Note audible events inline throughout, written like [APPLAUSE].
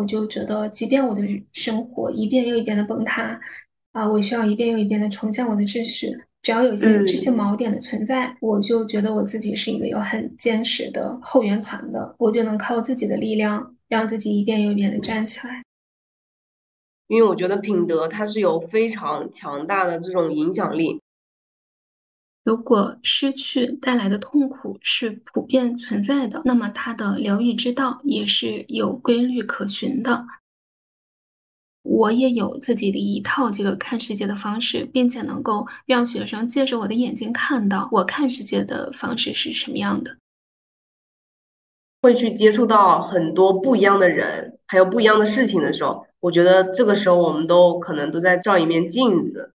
我就觉得，即便我的生活一遍又一遍的崩塌，啊，我需要一遍又一遍的重建我的秩序。只要有些这些锚点的存在，我就觉得我自己是一个有很坚实的后援团的，我就能靠自己的力量，让自己一遍又一遍的站起来。因为我觉得品德它是有非常强大的这种影响力。如果失去带来的痛苦是普遍存在的，那么它的疗愈之道也是有规律可循的。我也有自己的一套这个看世界的方式，并且能够让学生借着我的眼睛看到我看世界的方式是什么样的。会去接触到很多不一样的人，还有不一样的事情的时候。我觉得这个时候我们都可能都在照一面镜子。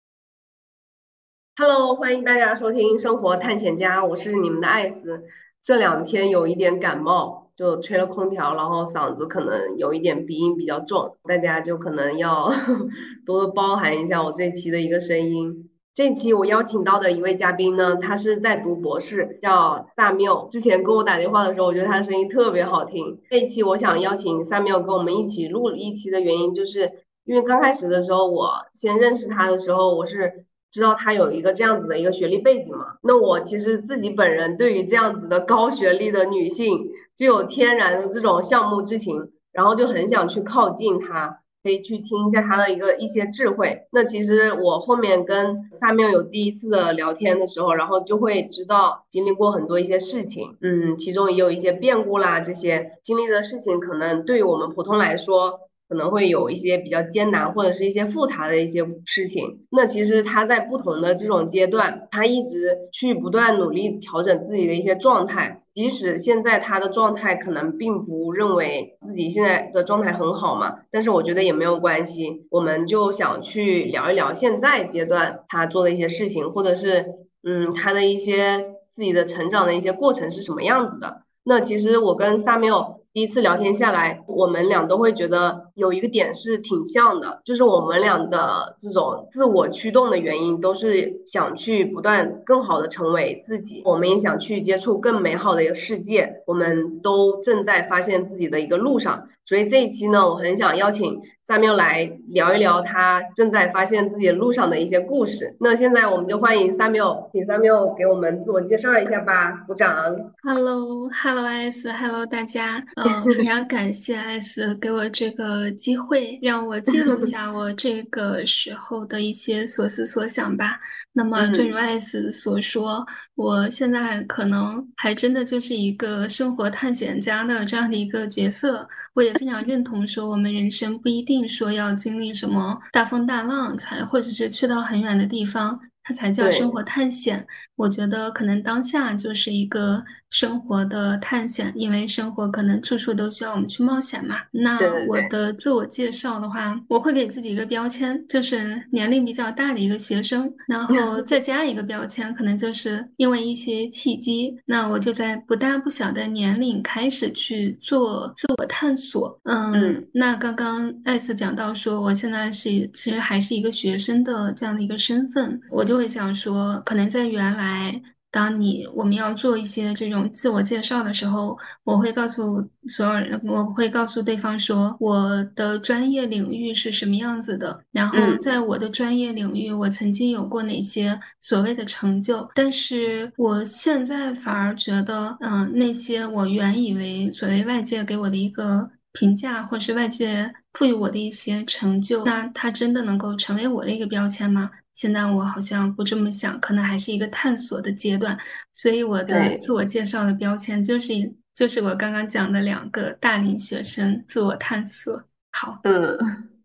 Hello，欢迎大家收听《生活探险家》，我是你们的艾斯。这两天有一点感冒，就吹了空调，然后嗓子可能有一点鼻音比较重，大家就可能要 [LAUGHS] 多多包涵一下我这期的一个声音。这期我邀请到的一位嘉宾呢，他是在读博士，叫萨缪。之前跟我打电话的时候，我觉得他的声音特别好听。这一期我想邀请萨缪跟我们一起录一期的原因，就是因为刚开始的时候，我先认识他的时候，我是知道他有一个这样子的一个学历背景嘛。那我其实自己本人对于这样子的高学历的女性，就有天然的这种项目之情，然后就很想去靠近她。可以去听一下她的一个一些智慧。那其实我后面跟萨缪有第一次的聊天的时候，然后就会知道经历过很多一些事情，嗯，其中也有一些变故啦，这些经历的事情可能对于我们普通来说，可能会有一些比较艰难或者是一些复杂的一些事情。那其实他在不同的这种阶段，他一直去不断努力调整自己的一些状态。即使现在他的状态可能并不认为自己现在的状态很好嘛，但是我觉得也没有关系。我们就想去聊一聊现在阶段他做的一些事情，或者是嗯他的一些自己的成长的一些过程是什么样子的。那其实我跟萨缪。第一次聊天下来，我们俩都会觉得有一个点是挺像的，就是我们俩的这种自我驱动的原因，都是想去不断更好的成为自己。我们也想去接触更美好的一个世界，我们都正在发现自己的一个路上。所以这一期呢，我很想邀请三缪来聊一聊他正在发现自己路上的一些故事。那现在我们就欢迎三缪，请三缪给我们自我介绍一下吧，鼓掌。Hello，Hello S，Hello 大家，嗯，非常感谢 S 给我这个机会，让我记录下我这个时候的一些所思所想吧。那么，正如 S 所说，我现在可能还真的就是一个生活探险家的这样的一个角色，我也。非常认同说，我们人生不一定说要经历什么大风大浪才，或者是去到很远的地方。它才叫生活探险。我觉得可能当下就是一个生活的探险，因为生活可能处处都需要我们去冒险嘛。那我的自我介绍的话，我会给自己一个标签，就是年龄比较大的一个学生，然后再加一个标签，可能就是因为一些契机，那我就在不大不小的年龄开始去做自我探索。嗯，那刚刚艾斯讲到说，我现在是其实还是一个学生的这样的一个身份，我就。会想说，可能在原来，当你我们要做一些这种自我介绍的时候，我会告诉所有人，我会告诉对方说，我的专业领域是什么样子的，然后在我的专业领域，我曾经有过哪些所谓的成就。但是我现在反而觉得，嗯，那些我原以为所谓外界给我的一个评价，或是外界赋予我的一些成就，那它真的能够成为我的一个标签吗？现在我好像不这么想，可能还是一个探索的阶段，所以我的自我介绍的标签就是就是我刚刚讲的两个大龄学生自我探索。好，嗯，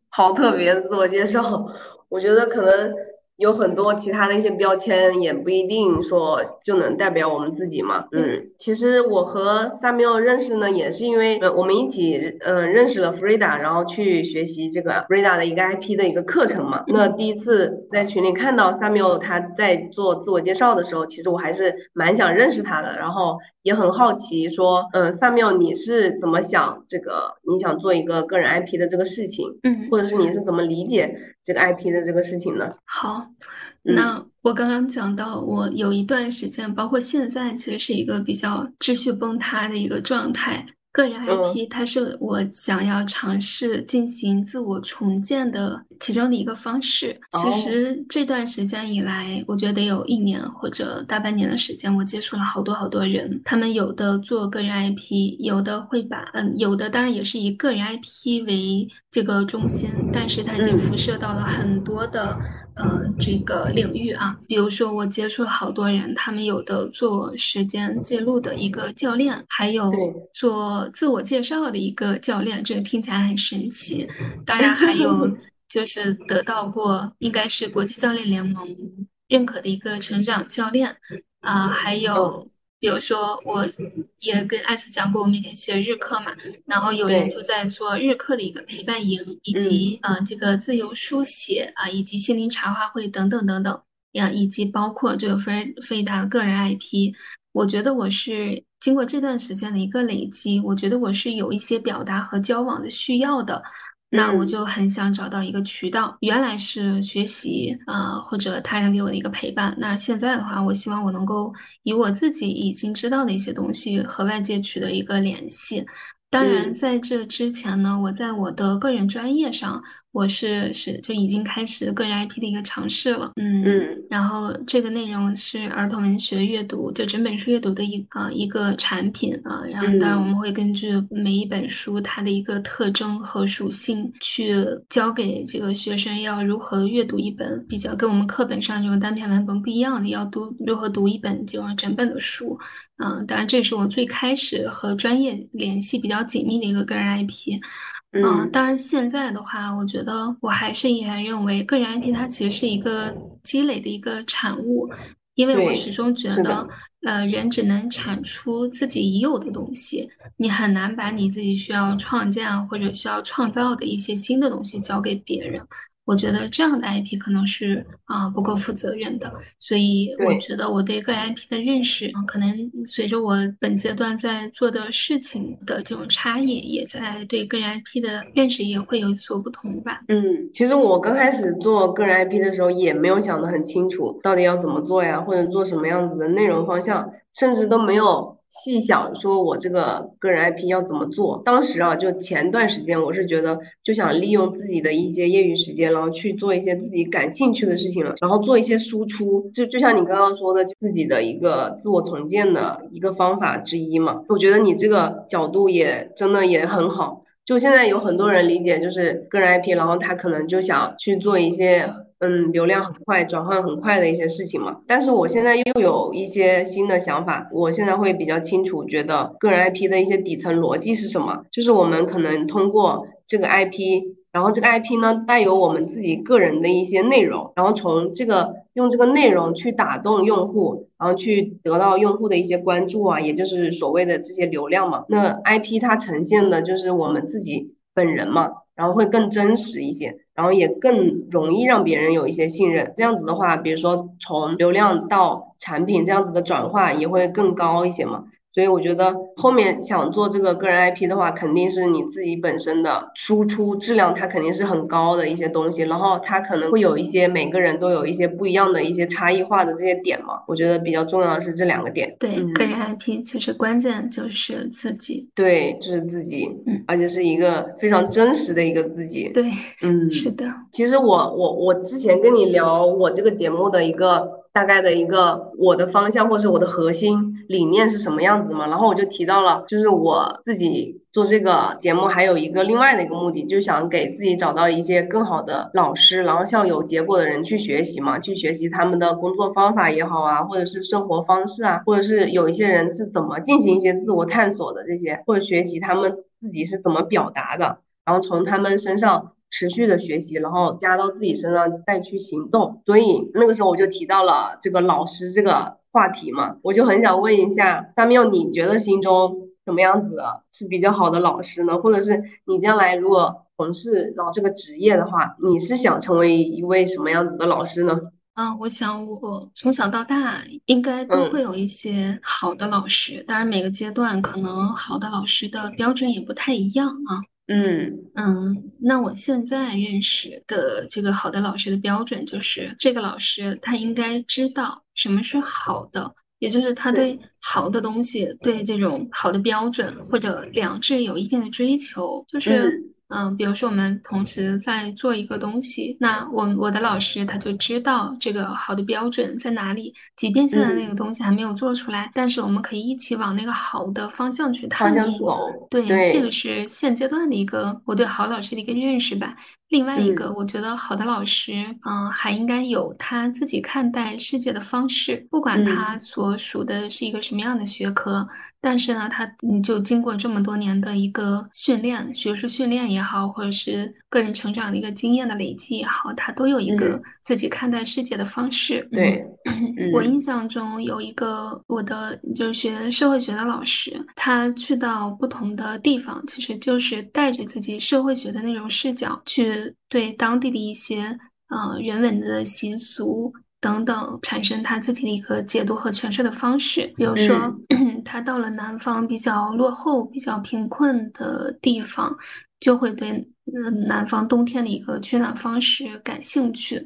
好特别的自我介绍，我觉得可能。有很多其他的一些标签，也不一定说就能代表我们自己嘛。嗯，其实我和萨缪认识呢，也是因为我们一起嗯认识了 Frida，然后去学习这个 Frida 的一个 IP 的一个课程嘛。那第一次在群里看到萨缪他在做自我介绍的时候，其实我还是蛮想认识他的，然后也很好奇说，嗯，萨缪你是怎么想这个？你想做一个个人 IP 的这个事情，嗯，或者是你是怎么理解这个 IP 的这个事情呢？好。那我刚刚讲到，我有一段时间，包括现在，其实是一个比较秩序崩塌的一个状态。个人 IP，它是我想要尝试进行自我重建的其中的一个方式。其实这段时间以来，我觉得有一年或者大半年的时间，我接触了好多好多人。他们有的做个人 IP，有的会把嗯，有的当然也是以个人 IP 为这个中心，但是它已经辐射到了很多的。呃，这个领域啊，比如说我接触了好多人，他们有的做时间记录的一个教练，还有做自我介绍的一个教练，这个听起来很神奇。[LAUGHS] 当然还有就是得到过应该是国际教练联盟认可的一个成长教练啊，还有。比如说，我也跟艾斯讲过，我每天写日课嘛，然后有人就在做日课的一个陪伴营，以及呃这个自由书写啊，以及心灵茶话会等等等等呀，以及包括这个飞飞达个人 IP，我觉得我是经过这段时间的一个累积，我觉得我是有一些表达和交往的需要的。那我就很想找到一个渠道，原来是学习啊，或者他人给我的一个陪伴。那现在的话，我希望我能够以我自己已经知道的一些东西和外界取得一个联系。当然，在这之前呢，我在我的个人专业上。我是是就已经开始个人 IP 的一个尝试了，嗯嗯，然后这个内容是儿童文学阅读，就整本书阅读的一个一个产品啊，然后当然我们会根据每一本书它的一个特征和属性去教给这个学生要如何阅读一本比较跟我们课本上这种单篇文本不一样的，要读如何读一本这种整本的书，嗯，当然这是我最开始和专业联系比较紧密的一个个人 IP。嗯，当然，现在的话，我觉得我还是依然认为个人 IP 它其实是一个积累的一个产物，因为我始终觉得，呃，人只能产出自己已有的东西，你很难把你自己需要创建或者需要创造的一些新的东西交给别人。我觉得这样的 IP 可能是啊不够负责任的，所以我觉得我对个人 IP 的认识，可能随着我本阶段在做的事情的这种差异，也在对个人 IP 的认识也会有所不同吧。嗯，其实我刚开始做个人 IP 的时候，也没有想得很清楚，到底要怎么做呀，或者做什么样子的内容方向，甚至都没有。细想说，我这个个人 IP 要怎么做？当时啊，就前段时间，我是觉得就想利用自己的一些业余时间，然后去做一些自己感兴趣的事情了，然后做一些输出。就就像你刚刚说的，自己的一个自我重建的一个方法之一嘛。我觉得你这个角度也真的也很好。就现在有很多人理解就是个人 IP，然后他可能就想去做一些嗯流量很快、转换很快的一些事情嘛。但是我现在又有一些新的想法，我现在会比较清楚，觉得个人 IP 的一些底层逻辑是什么，就是我们可能通过这个 IP。然后这个 IP 呢，带有我们自己个人的一些内容，然后从这个用这个内容去打动用户，然后去得到用户的一些关注啊，也就是所谓的这些流量嘛。那 IP 它呈现的就是我们自己本人嘛，然后会更真实一些，然后也更容易让别人有一些信任。这样子的话，比如说从流量到产品这样子的转化也会更高一些嘛。所以我觉得后面想做这个个人 IP 的话，肯定是你自己本身的输出质量，它肯定是很高的一些东西。然后它可能会有一些每个人都有一些不一样的一些差异化的这些点嘛。我觉得比较重要的是这两个点。对，个人 IP 其实关键就是自己。对，就是自己，嗯，而且是一个非常真实的一个自己。对，嗯，是的。其实我我我之前跟你聊我这个节目的一个。大概的一个我的方向或是我的核心理念是什么样子嘛？然后我就提到了，就是我自己做这个节目还有一个另外的一个目的，就想给自己找到一些更好的老师，然后向有结果的人去学习嘛，去学习他们的工作方法也好啊，或者是生活方式啊，或者是有一些人是怎么进行一些自我探索的这些，或者学习他们自己是怎么表达的，然后从他们身上。持续的学习，然后加到自己身上再去行动。所以那个时候我就提到了这个老师这个话题嘛，我就很想问一下三缪，你觉得心中什么样子的是比较好的老师呢？或者是你将来如果从事老这个职业的话，你是想成为一位什么样子的老师呢？啊，我想我从小到大应该都会有一些好的老师，当然每个阶段可能好的老师的标准也不太一样啊。嗯嗯，那我现在认识的这个好的老师的标准就是，这个老师他应该知道什么是好的，也就是他对好的东西，对这种好的标准或者良知有一定的追求，就是。嗯，比如说我们同时在做一个东西，那我我的老师他就知道这个好的标准在哪里，即便现在那个东西还没有做出来，但是我们可以一起往那个好的方向去探索。对，这个是现阶段的一个我对好老师的一个认识吧。另外一个，我觉得好的老师，嗯，还应该有他自己看待世界的方式，不管他所属的是一个什么样的学科，但是呢，他你就经过这么多年的一个训练，学术训练也好，或者是个人成长的一个经验的累积也好，他都有一个自己看待世界的方式。对，我印象中有一个我的就是学社会学的老师，他去到不同的地方，其实就是带着自己社会学的那种视角去。对当地的一些呃人文的习俗等等产生他自己的一个解读和诠释的方式。比如说，[CLEARS THROAT] 他到了南方比较落后、比较贫困的地方，就会对嗯南方冬天的一个取暖方式感兴趣。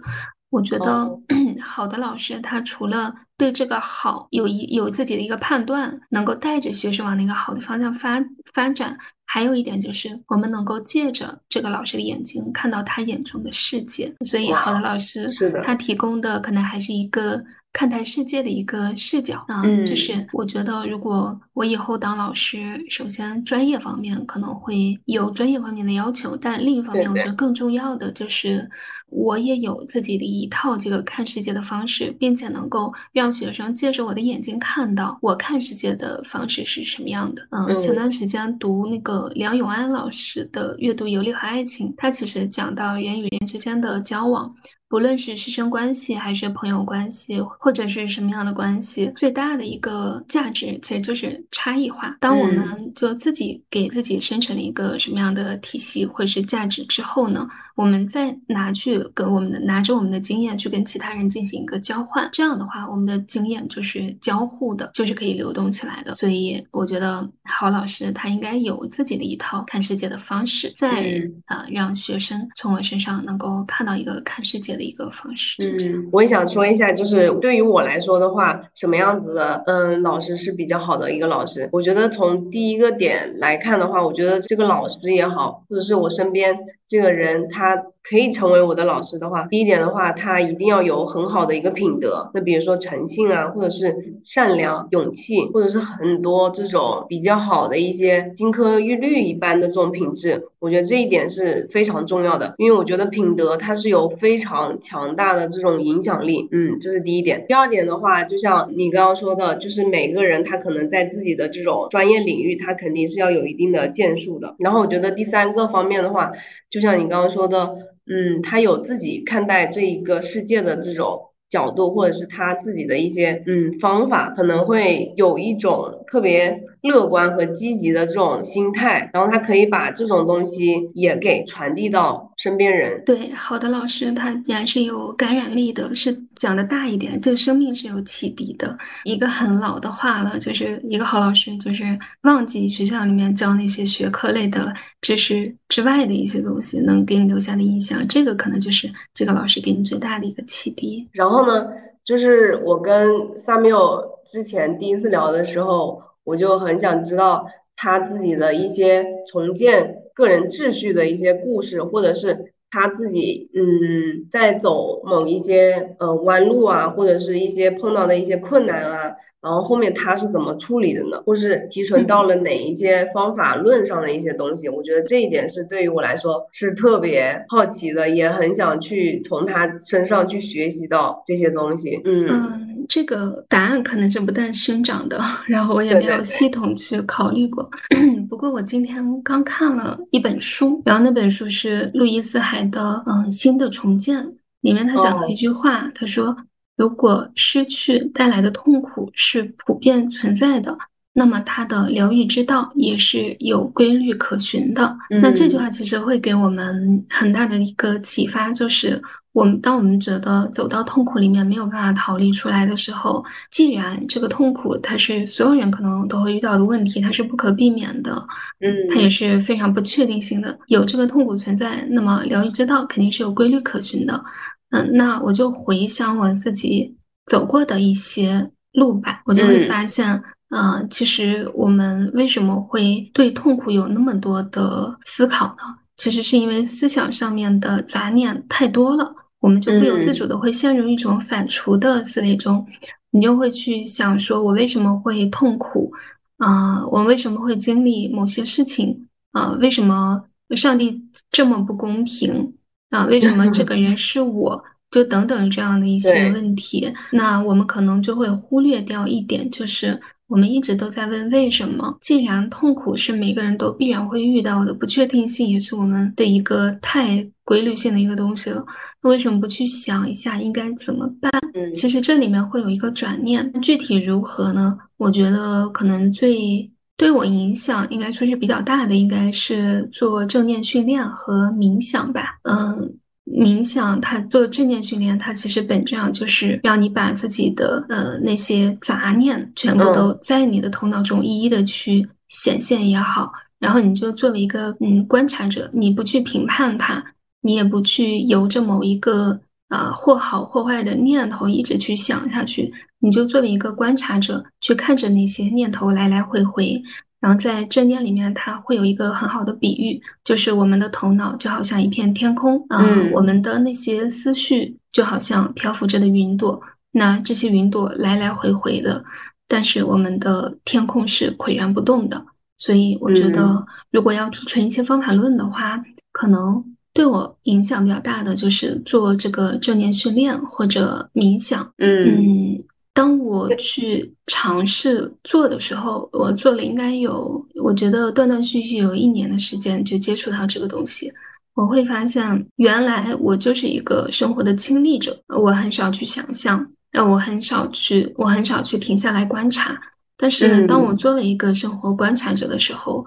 我觉得 [CLEARS THROAT] 好的老师，他除了对这个好有一有自己的一个判断，能够带着学生往那个好的方向发发展。还有一点就是，我们能够借着这个老师的眼睛，看到他眼中的世界。所以，好的老师，他提供的可能还是一个看待世界的一个视角啊。就是我觉得，如果我以后当老师，首先专业方面可能会有专业方面的要求，但另一方面，我觉得更重要的就是，我也有自己的一套这个看世界的方式，并且能够让学生借着我的眼睛看到我看世界的方式是什么样的。嗯，前段时间读那个。梁永安老师的阅读、游历和爱情，他其实讲到人与人之间的交往。不论是师生关系，还是朋友关系，或者是什么样的关系，最大的一个价值其实就是差异化。当我们就自己给自己生成了一个什么样的体系或者是价值之后呢，我们再拿去跟我们的拿着我们的经验去跟其他人进行一个交换，这样的话，我们的经验就是交互的，就是可以流动起来的。所以，我觉得好老师他应该有自己的一套看世界的方式，在啊让学生从我身上能够看到一个看世界。的一个方式，嗯，我也想说一下，就是对于我来说的话，什么样子的，嗯，老师是比较好的一个老师。我觉得从第一个点来看的话，我觉得这个老师也好，或者是我身边这个人，他。可以成为我的老师的话，第一点的话，他一定要有很好的一个品德。那比如说诚信啊，或者是善良、勇气，或者是很多这种比较好的一些金科玉律一般的这种品质，我觉得这一点是非常重要的。因为我觉得品德它是有非常强大的这种影响力。嗯，这是第一点。第二点的话，就像你刚刚说的，就是每个人他可能在自己的这种专业领域，他肯定是要有一定的建树的。然后我觉得第三个方面的话，就像你刚刚说的。嗯，他有自己看待这一个世界的这种角度，或者是他自己的一些嗯方法，可能会有一种特别。乐观和积极的这种心态，然后他可以把这种东西也给传递到身边人。对，好的老师他必然是有感染力的，是讲的大一点，对生命是有启迪的。一个很老的话了，就是一个好老师就是忘记学校里面教那些学科类的知识之外的一些东西，能给你留下的印象，这个可能就是这个老师给你最大的一个启迪。然后呢，就是我跟萨缪之前第一次聊的时候。我就很想知道他自己的一些重建个人秩序的一些故事，或者是他自己嗯在走某一些呃弯路啊，或者是一些碰到的一些困难啊，然后后面他是怎么处理的呢？或是提纯到了哪一些方法论上的一些东西？我觉得这一点是对于我来说是特别好奇的，也很想去从他身上去学习到这些东西。嗯。这个答案可能是不断生长的，然后我也没有系统去考虑过。[COUGHS] 不过我今天刚看了一本书，然后那本书是路易斯海的《嗯新的重建》，里面他讲了一句话，他说：“如果失去带来的痛苦是普遍存在的。”那么他的疗愈之道也是有规律可循的。那这句话其实会给我们很大的一个启发，就是我们当我们觉得走到痛苦里面没有办法逃离出来的时候，既然这个痛苦它是所有人可能都会遇到的问题，它是不可避免的，嗯，它也是非常不确定性的。有这个痛苦存在，那么疗愈之道肯定是有规律可循的。嗯，那我就回想我自己走过的一些。路吧，我就会发现，呃，其实我们为什么会对痛苦有那么多的思考呢？其实是因为思想上面的杂念太多了，我们就不由自主的会陷入一种反刍的思维中，你就会去想说，我为什么会痛苦？啊，我为什么会经历某些事情？啊，为什么上帝这么不公平？啊，为什么这 [LAUGHS] 个人是我？就等等这样的一些问题，那我们可能就会忽略掉一点，就是我们一直都在问为什么。既然痛苦是每个人都必然会遇到的，不确定性也是我们的一个太规律性的一个东西了，那为什么不去想一下应该怎么办？嗯，其实这里面会有一个转念，具体如何呢？我觉得可能最对我影响应该说是比较大的，应该是做正念训练和冥想吧。嗯。冥想，它做正念训练，它其实本质上就是让你把自己的呃那些杂念全部都在你的头脑中一一的去显现也好，然后你就作为一个嗯观察者，你不去评判它，你也不去由着某一个啊或好或坏的念头一直去想下去，你就作为一个观察者去看着那些念头来来回回。然后在正念里面，它会有一个很好的比喻，就是我们的头脑就好像一片天空，嗯，我们的那些思绪就好像漂浮着的云朵，那这些云朵来来回回的，但是我们的天空是岿然不动的。所以我觉得，如果要提纯一些方法论的话，可能对我影响比较大的就是做这个正念训练或者冥想，嗯。当我去尝试做的时候，我做了应该有，我觉得断断续续有一年的时间就接触到这个东西。我会发现，原来我就是一个生活的亲历者，我很少去想象，让我很少去，我很少去停下来观察。但是，当我作为一个生活观察者的时候，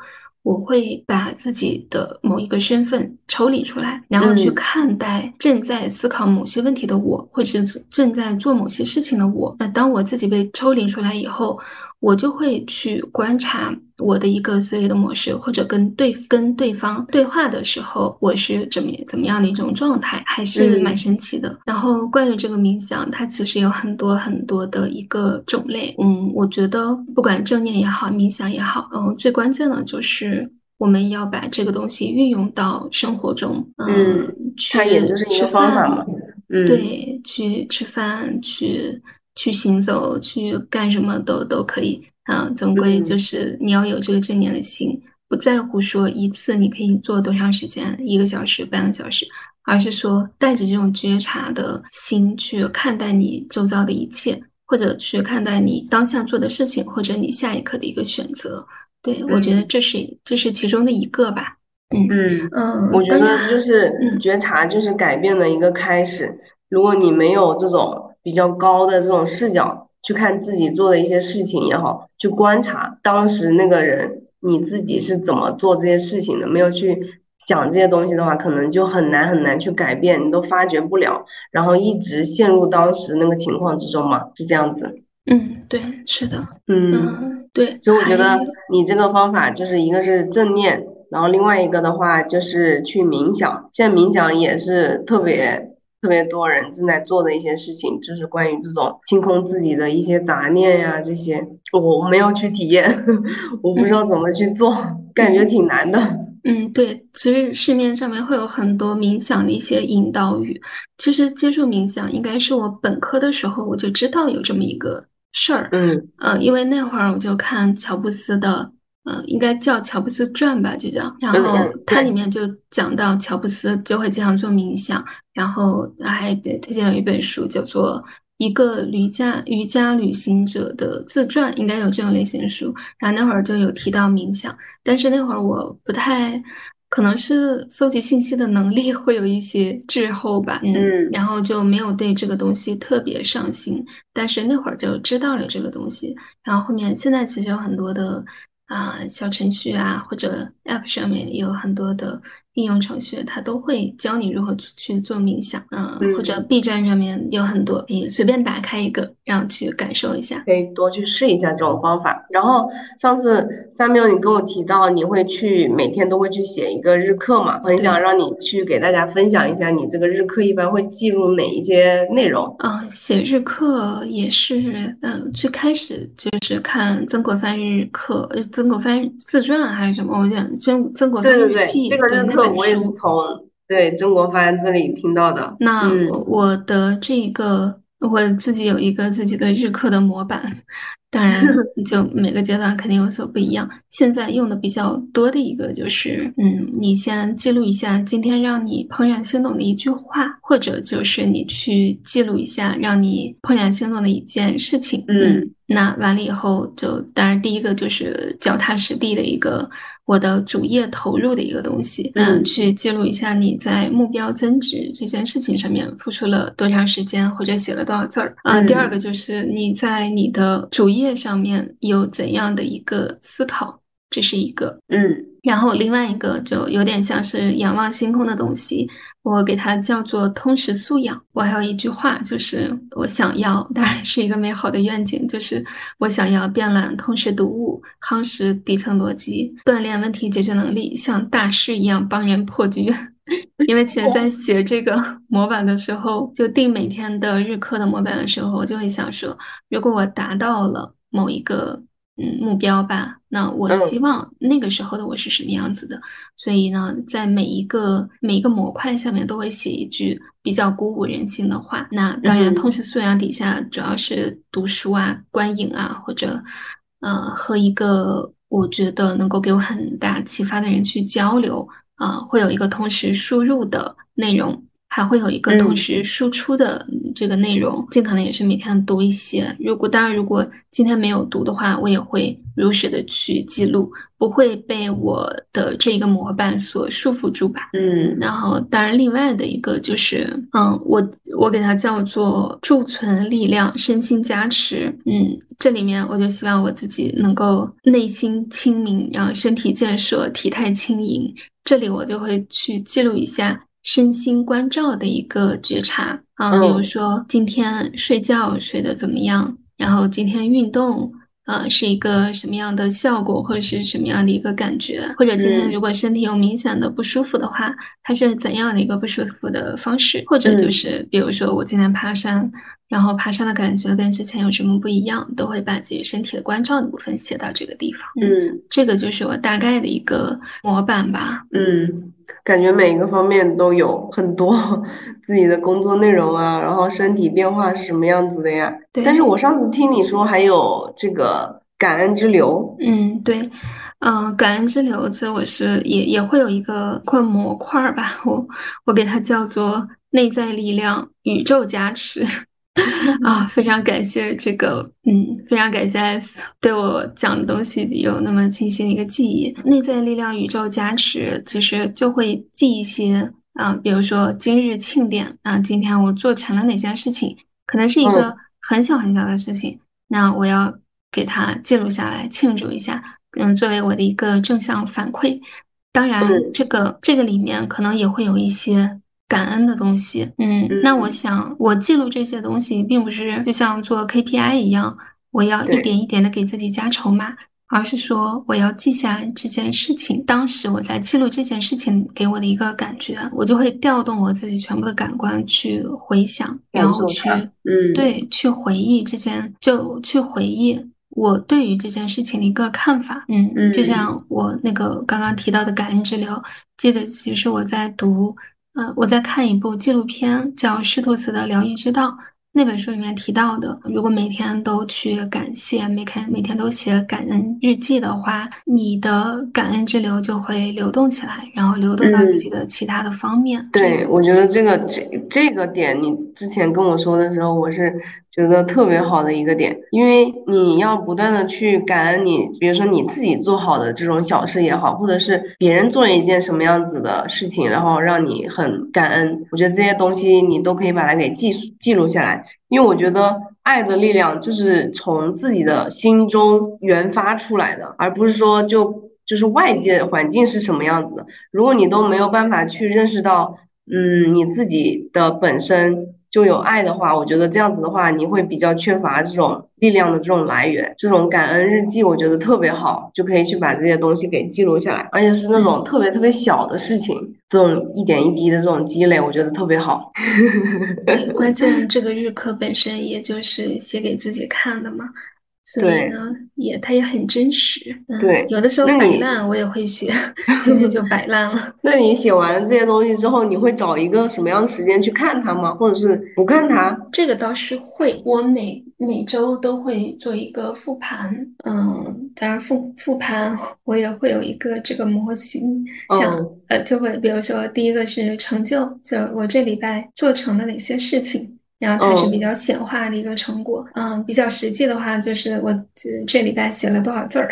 我会把自己的某一个身份抽离出来，然后去看待正在思考某些问题的我，或者是正在做某些事情的我。那当我自己被抽离出来以后，我就会去观察。我的一个思维的模式，或者跟对跟对方对话的时候，我是怎么怎么样的一种状态，还是蛮神奇的。然后关于这个冥想，它其实有很多很多的一个种类。嗯，我觉得不管正念也好，冥想也好，嗯，最关键的就是我们要把这个东西运用到生活中。嗯，它也就是一个方法嘛。嗯，对，去吃饭，去去行走，去干什么都都可以。啊，总归就是你要有这个正念的心，不在乎说一次你可以做多长时间，一个小时、半个小时，而是说带着这种觉察的心去看待你周遭的一切，或者去看待你当下做的事情，或者你下一刻的一个选择。对我觉得这是这是其中的一个吧。嗯嗯，我觉得就是觉察就是改变的一个开始。如果你没有这种比较高的这种视角。去看自己做的一些事情也好，去观察当时那个人你自己是怎么做这些事情的，没有去讲这些东西的话，可能就很难很难去改变，你都发觉不了，然后一直陷入当时那个情况之中嘛，是这样子。嗯，对，是的，嗯，对。所以我觉得你这个方法就是一个是正念，然后另外一个的话就是去冥想，现在冥想也是特别。特别多人正在做的一些事情，就是关于这种清空自己的一些杂念呀，这些我没有去体验，[LAUGHS] 我不知道怎么去做，感觉挺难的。嗯，对，其实市面上面会有很多冥想的一些引导语。其实接触冥想应该是我本科的时候我就知道有这么一个事儿。嗯，呃，因为那会儿我就看乔布斯的。嗯，应该叫《乔布斯传》吧，就叫。然后它里面就讲到乔布斯就会经常做冥想，然后还推荐了一本书，叫做《一个瑜伽瑜伽旅行者的自传》，应该有这种类型书。然后那会儿就有提到冥想，但是那会儿我不太，可能是搜集信息的能力会有一些滞后吧，嗯，然后就没有对这个东西特别上心。但是那会儿就知道了这个东西，然后后面现在其实有很多的。啊，小程序啊，或者 App 上面有很多的应用程序，它都会教你如何去做冥想。嗯，嗯或者 B 站上面有很多，可以随便打开一个，然后去感受一下。可以多去试一下这种方法。然后上次三缪你跟我提到你会去每天都会去写一个日课嘛，很想让你去给大家分享一下你这个日课一般会记录哪一些内容。嗯、写日课也是，嗯，最开始就是看曾国藩日课，呃曾国藩自传还是什么，我想曾曾国藩对对对，日记，这个日对那本我也是。从对曾国藩这里听到的。那我的这个我自己有一个自己的日课的模板，当然 [LAUGHS] 就每个阶段肯定有所不一样。现在用的比较多的一个就是，嗯，你先记录一下今天让你怦然心动的一句话，或者就是你去记录一下让你怦然心动的一件事情。嗯那完了以后就，当然第一个就是脚踏实地的一个我的主业投入的一个东西，嗯。去记录一下你在目标增值这件事情上面付出了多长时间，或者写了多少字儿。啊。嗯第二个就是你在你的主业上面有怎样的一个思考，这是一个。嗯然后另外一个就有点像是仰望星空的东西，我给它叫做通识素养。我还有一句话，就是我想要，当然是一个美好的愿景，就是我想要遍览通识读物，夯实底层逻辑，锻炼问题解决能力，像大师一样帮人破局。因为其实，在写这个模板的时候，就定每天的日课的模板的时候，我就会想说，如果我达到了某一个嗯目标吧，那我嗯希望那个时候的我是什么样子的。所以呢，在每一个每一个模块下面都会写一句比较鼓舞人心的话。那当然，嗯通识素养底下主要是读书啊、观影啊，或者呃和一个我觉得能够给我很大启发的人去交流啊、会有一个同时输入的内容。还会有一个同嗯时输出的嗯这个内容，尽可能也是每天读一些。如果当然，如果今天没有读的话，我也会如实的去记录，不会被我的这个模板所束缚住吧。嗯然后，当然，另外的一个就是，嗯，我我给它叫做贮存力量，身心加持。嗯，这里面我就希望我自己能够内心清明，然后身体建设，体态轻盈。这里我就会去记录一下身心关照的一个觉察啊，比如嗯说今天睡觉睡得怎么样，然后今天运动。呃，是一个什么样的效果，或者是什么样的一个感觉，或者今天嗯如果身体有明显的不舒服的话，它是怎样的一个不舒服的方式，或者就嗯是比如说我今天爬山，然后爬山的感觉跟之前有什么不一样，都会把自己身体的关照的部分写到这个地方。嗯这个就是我大概的一个模板吧。嗯，感觉每一个方面都有很多 [LAUGHS] 自己的工作内容啊，然后身体变化是什么样子的呀？对，但是我上次听你说还有这个感恩之流，嗯，对，嗯、感恩之流，这我是也也会有一个块模块儿吧，我我给它叫做内在力量、宇宙加持。[LAUGHS] 啊，非常感谢这个，[LAUGHS] 嗯，非常感谢 S 对我讲的东西有那么清晰的一个记忆。内在力量、宇宙加持，其实就会记一些啊，比如说今日庆典啊，今天我做成了哪件事情，可能是一个很小很小的事情，那我要给它记录下来，庆祝一下，嗯，作为我的一个正向反馈。当然嗯，这个这个里面可能也会有一些感恩的东西，嗯，那我嗯。想我记录这些东西，并不是就像做 KPI 一样，我要一点一点的给自己加筹码，而是说我要记下这件事情，当时我在记录这件事情给我的一个感觉，我就会调动我自己全部的感官去回想，然后去，嗯，对，去回忆这件，就去回忆我对于这件事情的一个看法。嗯嗯，就嗯像我那个刚刚提到的感恩之流，这个其实我在读，呃，我在看一部纪录片，叫施托茨的《疗愈之道》。那本书里面提到的，如果每天都去感谢，每天每天都写感恩日记的话，你的感恩之流就会流动起来，然后流动到自己的其他的方面。这对，我觉得这个这这个点，你之前跟我说的时候，我是觉得特别好的一个点，因为你要不断的去感恩你，比如说你自己做好的这种小事也好，或者是别人做了一件什么样子的事情，然后让你很感恩，我觉得这些东西你都可以把它给记记录下来，因为我觉得爱的力量就是从自己的心中源发出来的，而不是说就。就是外界环境是什么样子。如果你都没有办法去认识到，嗯，你自己的本身。就有爱的话，我觉得这样子的话，你会比较缺乏这种力量的这种来源。这种感恩日记，我觉得特别好，就可以去把这些东西给记录下来，而且是那种特别特别小的事情，这种一点一滴的这种积累，我觉得特别好。关键这个日课本身也就是写给自己看的嘛。所以呢，也它也很真实。对，有的时候摆烂我也会写，[LAUGHS] 今天就摆烂了。那你写完了这些东西之后，你会找一个什么样的时间去看它吗？或者是不看它？这个倒是会，我每每周都会做一个复盘。嗯，当然复复盘我也会有一个这个模型，像呃，就会比如说第一个是成就，就我这礼拜做成了哪些事情。然后它是比较显化的一个成果，嗯，比较实际的话就是我这礼拜写了多少字儿，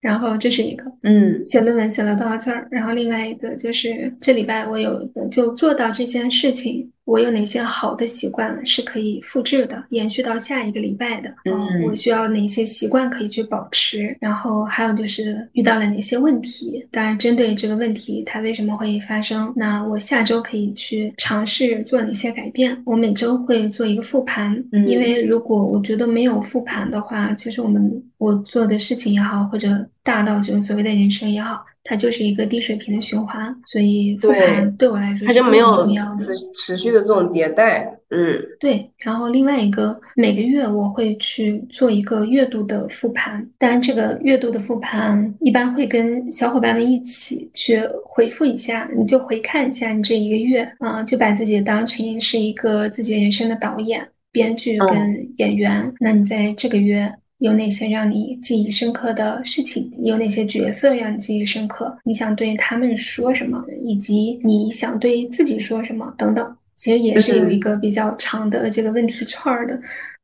然后这是一个，嗯，写论文写了多少字儿，然后另外一个就是这礼拜我有就做到这件事情。我有哪些好的习惯是可以复制的，延续到下一个礼拜的？嗯，我需要哪些习惯可以去保持？然后还有就是遇到了哪些问题？当然，针对这个问题它为什么会发生，那我下周可以去尝试做哪些改变？我每周会做一个复盘，因为如果我觉得没有复盘的话，其实我们我做的事情也好，或者大到就是所谓的人生也好。它就是一个低水平的循环，所以复盘对我来说它就没有持持续的这种迭代。嗯，对。然后另外一个，每个月我会去做一个月度的复盘，当然这个月度的复盘一般会跟小伙伴们一起去回复一下，你就回看一下你这一个月啊，就把自己当成是一个自己人生的导演、编剧跟演员。那你在这个月。有哪些让你记忆深刻的事情？有哪些角色让你记忆深刻？你想对他们说什么？以及你想对自己说什么？等等，其实也是有一个比较长的这个问题串儿的。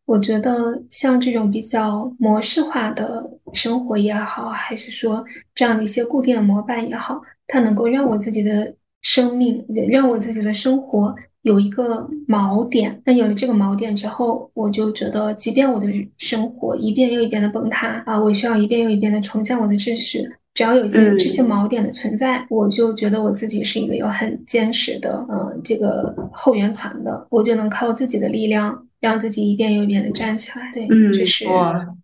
我觉得像这种比较模式化的生活也好，还是说这样的一些固定的模板也好，它能够让我自己的生命，让我自己的生活。有一个锚点，那有了这个锚点之后，我就觉得，即便我的生活一遍又一遍的崩塌啊，我需要一遍又一遍的重建我的秩序，只要有些这些锚点的存在，我就觉得我自己是一个有很坚实的，嗯，这个后援团的，我就能靠自己的力量。让自己一遍又一遍的站起来，对，嗯这是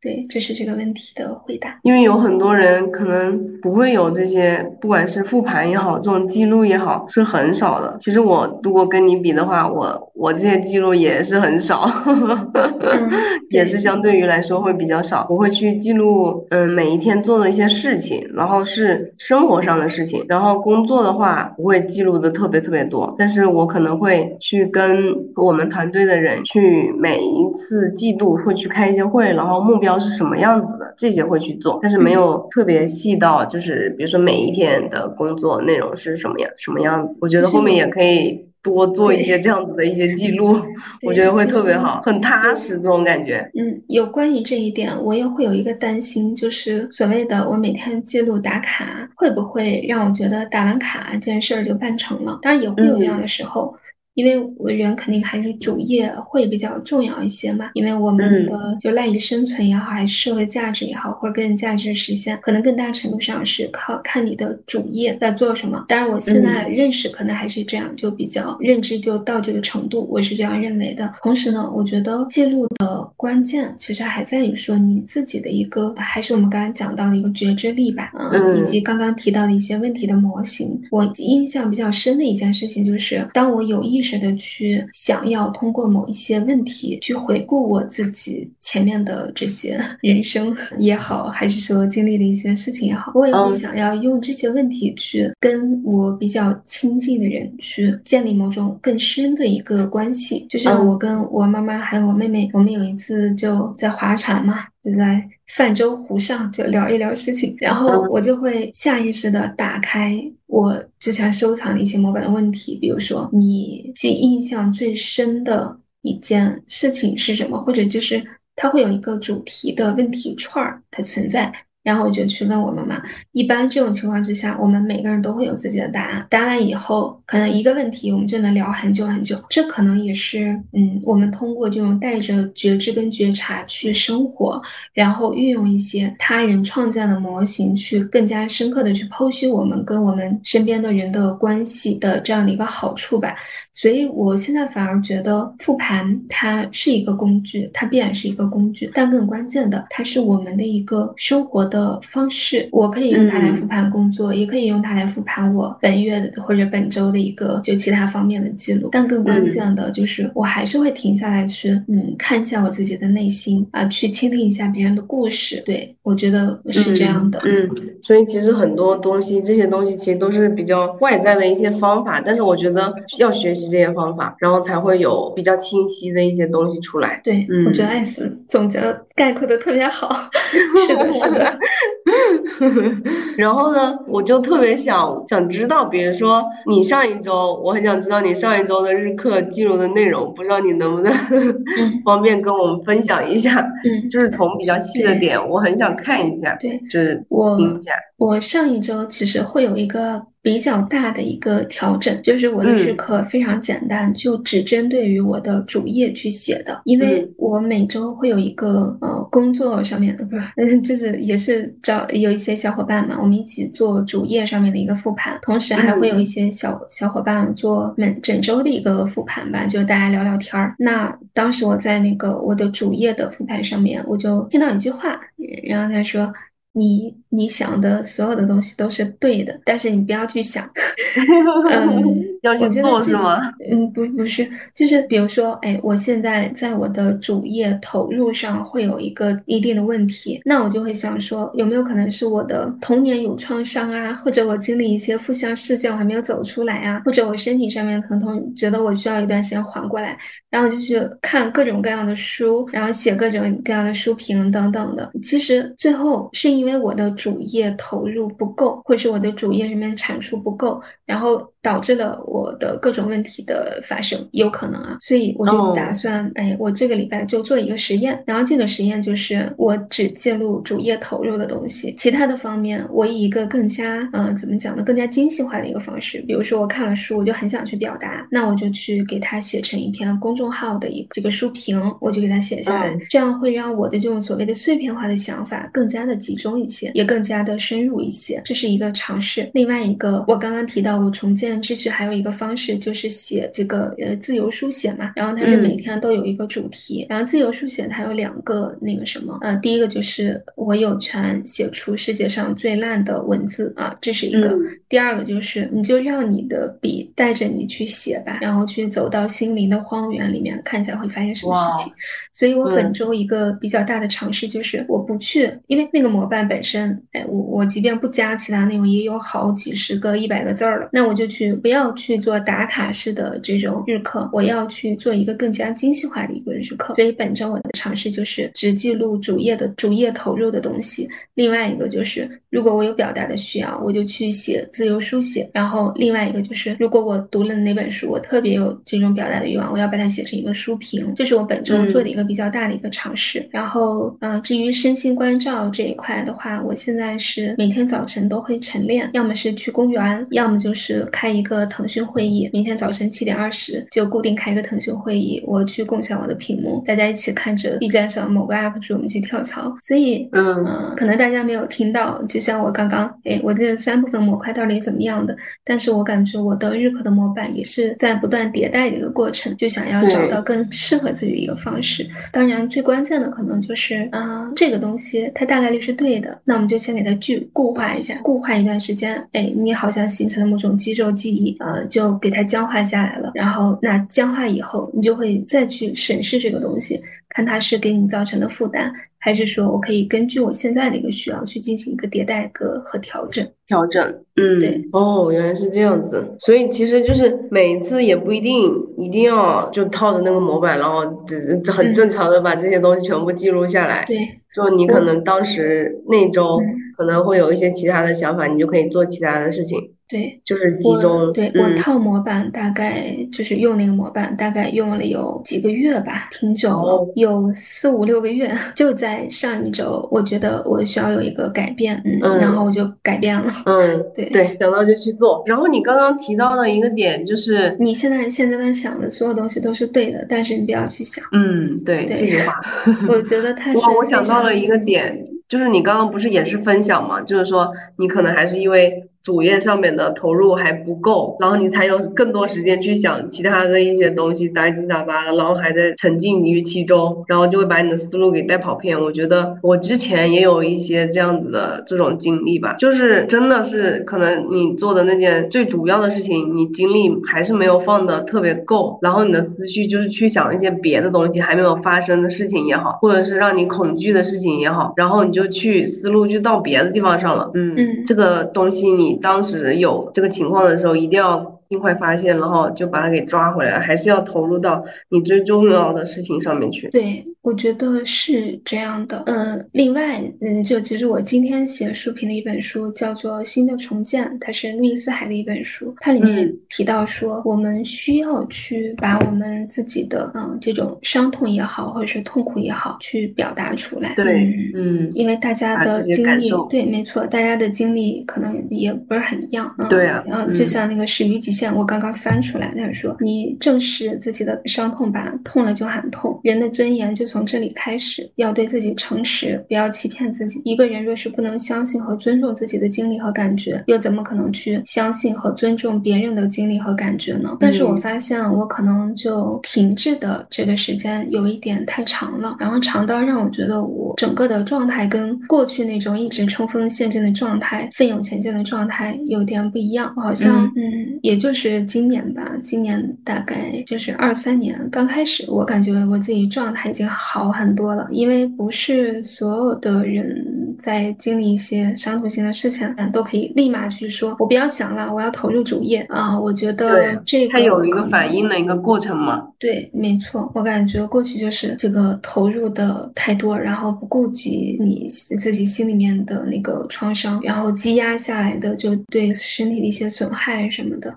对，这是这个问题的回答。因为有很多人可能不会有这些，不管是复盘也好，这种记录也好，是很少的。其实我如果跟你比的话，我我这些记录也是很少，[LAUGHS] 也是相对于来说会比较少。我会去记录，嗯，每一天做的一些事情，然后是生活上的事情，然后工作的话不会记录的特别特别多，但是我可能会去跟我们团队的人去。每一次季度会去开一些会，然后目标是什么样子的，这些会去做，但是没有特别细到，就是比如说每一天的工作内容是什么样什么样子。我觉得后面也可以多做一些这样子的一些记录，[LAUGHS] 我觉得会特别好，很踏实这种感觉。嗯，有关于这一点，我也会有一个担心，就是所谓的我每天记录打卡，会不会让我觉得打完卡这件事儿就办成了？当然也会有这样的时候。因为我人肯定还是主业会比较重要一些嘛，因为我们的就赖以生存也好，还是社会价值也好，或者个人价值实现，可能更大程度上是靠看你的主业在做什么。当然，我现在认识可能还是这样，就比较认知就到这个程度，我是这样认为的。同时呢，我觉得记录的关键其实还在于说你自己的一个，还是我们刚刚讲到的一个觉知力吧，嗯，以及刚刚提到的一些问题的模型。我印象比较深的一件事情就是，当我有意识的去想要通过某一些问题去回顾我自己前面的这些 [LAUGHS] 人生也好，还是说经历的一些事情也好，我也会想要用这些问题去跟我比较亲近的人去建立某种更深的一个关系。就像我跟我妈妈还有我妹妹，我们有一次就在划船嘛。就在泛舟湖上就聊一聊事情，然后我就会下意识的打开我之前收藏的一些模板的问题，比如说你记印象最深的一件事情是什么，或者就是它会有一个主题的问题串儿它存在，然后我就去问我妈妈。一般这种情况之下，我们每个人都会有自己的答案。答完以后，可能一个问题我们就能聊很久很久。这可能也是，嗯，我们通过这种带着觉知跟觉察去生活，然后运用一些他人创建的模型，去更加深刻的去剖析我们跟我们身边的人的关系的这样的一个好处吧。所以我现在反而觉得复盘它是一个工具，它必然是一个工具，但更关键的，它是我们的一个生活的方式。我可以用它来复盘工作，也可以用它来复盘我本月或者本周的一个就其他方面的记录。但更关键的就是，我还是会停下来去嗯看一下我自己的内心啊，去倾听一下别人的故事。对我觉得是这样的。嗯，所以其实很多东西，这些东西其实都是比较外在的一些方法，但是我觉得要学习这些方法，然后才会有比较清晰的一些东西出来。对，我觉得艾斯总结概括的特别好。[LAUGHS] 是的，是的。[LAUGHS] 然后呢，我就特别想想知道，比如说你上一周，我很想知道你上一周的日课记录的内容，不知道你能不能 [LAUGHS] 方便跟我们分享一下？嗯，就是从比较细的点，我很想看一下。对，就是听一下。我上一周其实会有一个。比较大的一个调整，就是我的日课非常简单，就只针对于我的主页去写的。因为我每周会有一个呃工作上面的，不是，[LAUGHS] 就是也是找有一些小伙伴嘛，我们一起做主页上面的一个复盘，同时还会有一些小小伙伴做每整周的一个复盘吧，就大家聊聊天儿。那当时我在那个我的主页的复盘上面，我就听到一句话，然后他说。你你想的所有的东西都是对的，但是你不要去想。[LAUGHS] 嗯，要去做是吗？嗯，不不是，就是比如说，哎，我现在在我的主业投入上会有一个一定的问题，那我就会想说，有没有可能是我的童年有创伤啊，或者我经历一些负向事件我还没有走出来啊，或者我身体上面疼痛，觉得我需要一段时间缓过来，然后就去看各种各样的书，然后写各种各样的书评等等的。其实最后是因因为我的主业投入不够，或是我的主业里面产出不够，然后。导致了我的各种问题的发生，有可能啊，所以我就打算，哎，我这个礼拜就做一个实验，然后这个实验就是我只记录主页投入的东西，其他的方面我以一个更加，呃，怎么讲呢，更加精细化的一个方式，比如说我看了书，我就很想去表达，那我就去给它写成一篇公众号的一这个书评，我就给它写下来，这样会让我的这种所谓的碎片化的想法更加的集中一些，也更加的深入一些，这是一个尝试。另外一个，我刚刚提到我重建。秩序还有一个方式就是写这个呃自由书写嘛，然后它是每天都有一个主题，然后自由书写它有两个那个什么，呃，第一个就是我有权写出世界上最烂的文字啊，这是一个；第二个就是你就让你的笔带着你去写吧，然后去走到心灵的荒原里面看一下会发生什么事情。所以我本周一个比较大的尝试就是我不去，因为那个模板本身，哎，我我即便不加其他内容也有好几十个一百个字儿了，那我就去。不要去做打卡式的这种日课，我要去做一个更加精细化的一个日课。所以本周我的尝试就是只记录主页的主页投入的东西。另外一个就是，如果我有表达的需要，我就去写自由书写。然后另外一个就是，如果我读了哪本书，我特别有这种表达的欲望，我要把它写成一个书评。这是我本周做的一个比较大的一个尝试。然后，嗯，至于身心关照这一块的话，我现在是每天早晨都会晨练，要么是去公园，要么就是开。一个腾讯会议，明天早晨七点二十就固定开一个腾讯会议，我去共享我的屏幕，大家一起看着 B 站上某个 UP 主我们去跳槽。所以，嗯，可能大家没有听到，就像我刚刚，哎，我这三部分模块到底怎么样的？但是我感觉我的日课的模板也是在不断迭代的一个过程，就想要找到更适合自己的一个方式。当然，最关键的可能就是，啊，这个东西它大概率是对的，那我们就先给它具固化一下，固化一段时间，哎，你好像形成了某种肌肉。记忆呃，就给它僵化下来了。然后那僵化以后，你就会再去审视这个东西，看它是给你造成的负担，还是说我可以根据我现在的一个需要去进行一个迭代和和调整。调整，嗯，对，哦，原来是这样子。所以其实就是每一次也不一定一定要就套着那个模板，然后这很正常的把这些东西全部记录下来。对，就你可能当时那周。可能会有一些其他的想法，你就可以做其他的事情。对，就是集中。对我套模板大概就是用那个模板，大概用了有几个月吧，挺久了，有四五六个月。[LAUGHS] 就在上一周，我觉得我需要有一个改变，嗯，然后我就改变了。嗯，对对，想到就去做。然后你刚刚提到的一个点就是，你现在现阶段想的所有东西都是对的，但是你不要去想。嗯，对，这句话，[LAUGHS] 我觉得太。哇，我想到了一个点，就是你刚刚不是也是分享嘛？就是说你可能还是因为。主页上面的投入还不够，然后你才有更多时间去想其他的一些东西，杂七杂八的，然后还在沉浸于其中，然后就会把你的思路给带跑偏。我觉得我之前也有一些这样子的这种经历吧，就是真的是可能你做的那件最主要的事情，你精力还是没有放的特别够，然后你的思绪就是去想一些别的东西，还没有发生的事情也好，或者是让你恐惧的事情也好，然后你就去思路就到别的地方上了。嗯嗯，这个东西你。当时有这个情况的时候，一定要。尽快发现，然后就把它给抓回来，还是要投入到你最重要的事情上面去。对，我觉得是这样的。嗯，另外，嗯，就其实我今天写书评的一本书叫做《新的重建》，它是路易斯海的一本书，它里面提到说，我们需要去把我们自己的嗯这种伤痛也好，或者是痛苦也好，去表达出来。对，嗯，因为大家的经历，对，没错，大家的经历可能也不是很一样。嗯对啊，嗯，就像那个始于极限。我刚刚翻出来，他说：“你正视自己的伤痛吧，痛了就喊痛。人的尊严就从这里开始，要对自己诚实，不要欺骗自己。一个人若是不能相信和尊重自己的经历和感觉，又怎么可能去相信和尊重别人的经历和感觉呢？但是我发现，我可能就停滞的这个时间有一点太长了，然后长到让我觉得我整个的状态跟过去那种一直冲锋陷阵的状态、奋勇前进的状态有点不一样。我好像，嗯，也就是。”今年吧，今年大概就是二三年刚开始，我感觉我自己状态已经好很多了。因为不是所有的人在经历一些伤痛性的事情，都可以立马去说，我不要想了，我要投入主业啊。我觉得这个它有一个反应的一个过程嘛。对，没错，我感觉过去就是这个投入的太多，然后不顾及你自己心里面的那个创伤，然后积压下来的就对身体的一些损害什么的。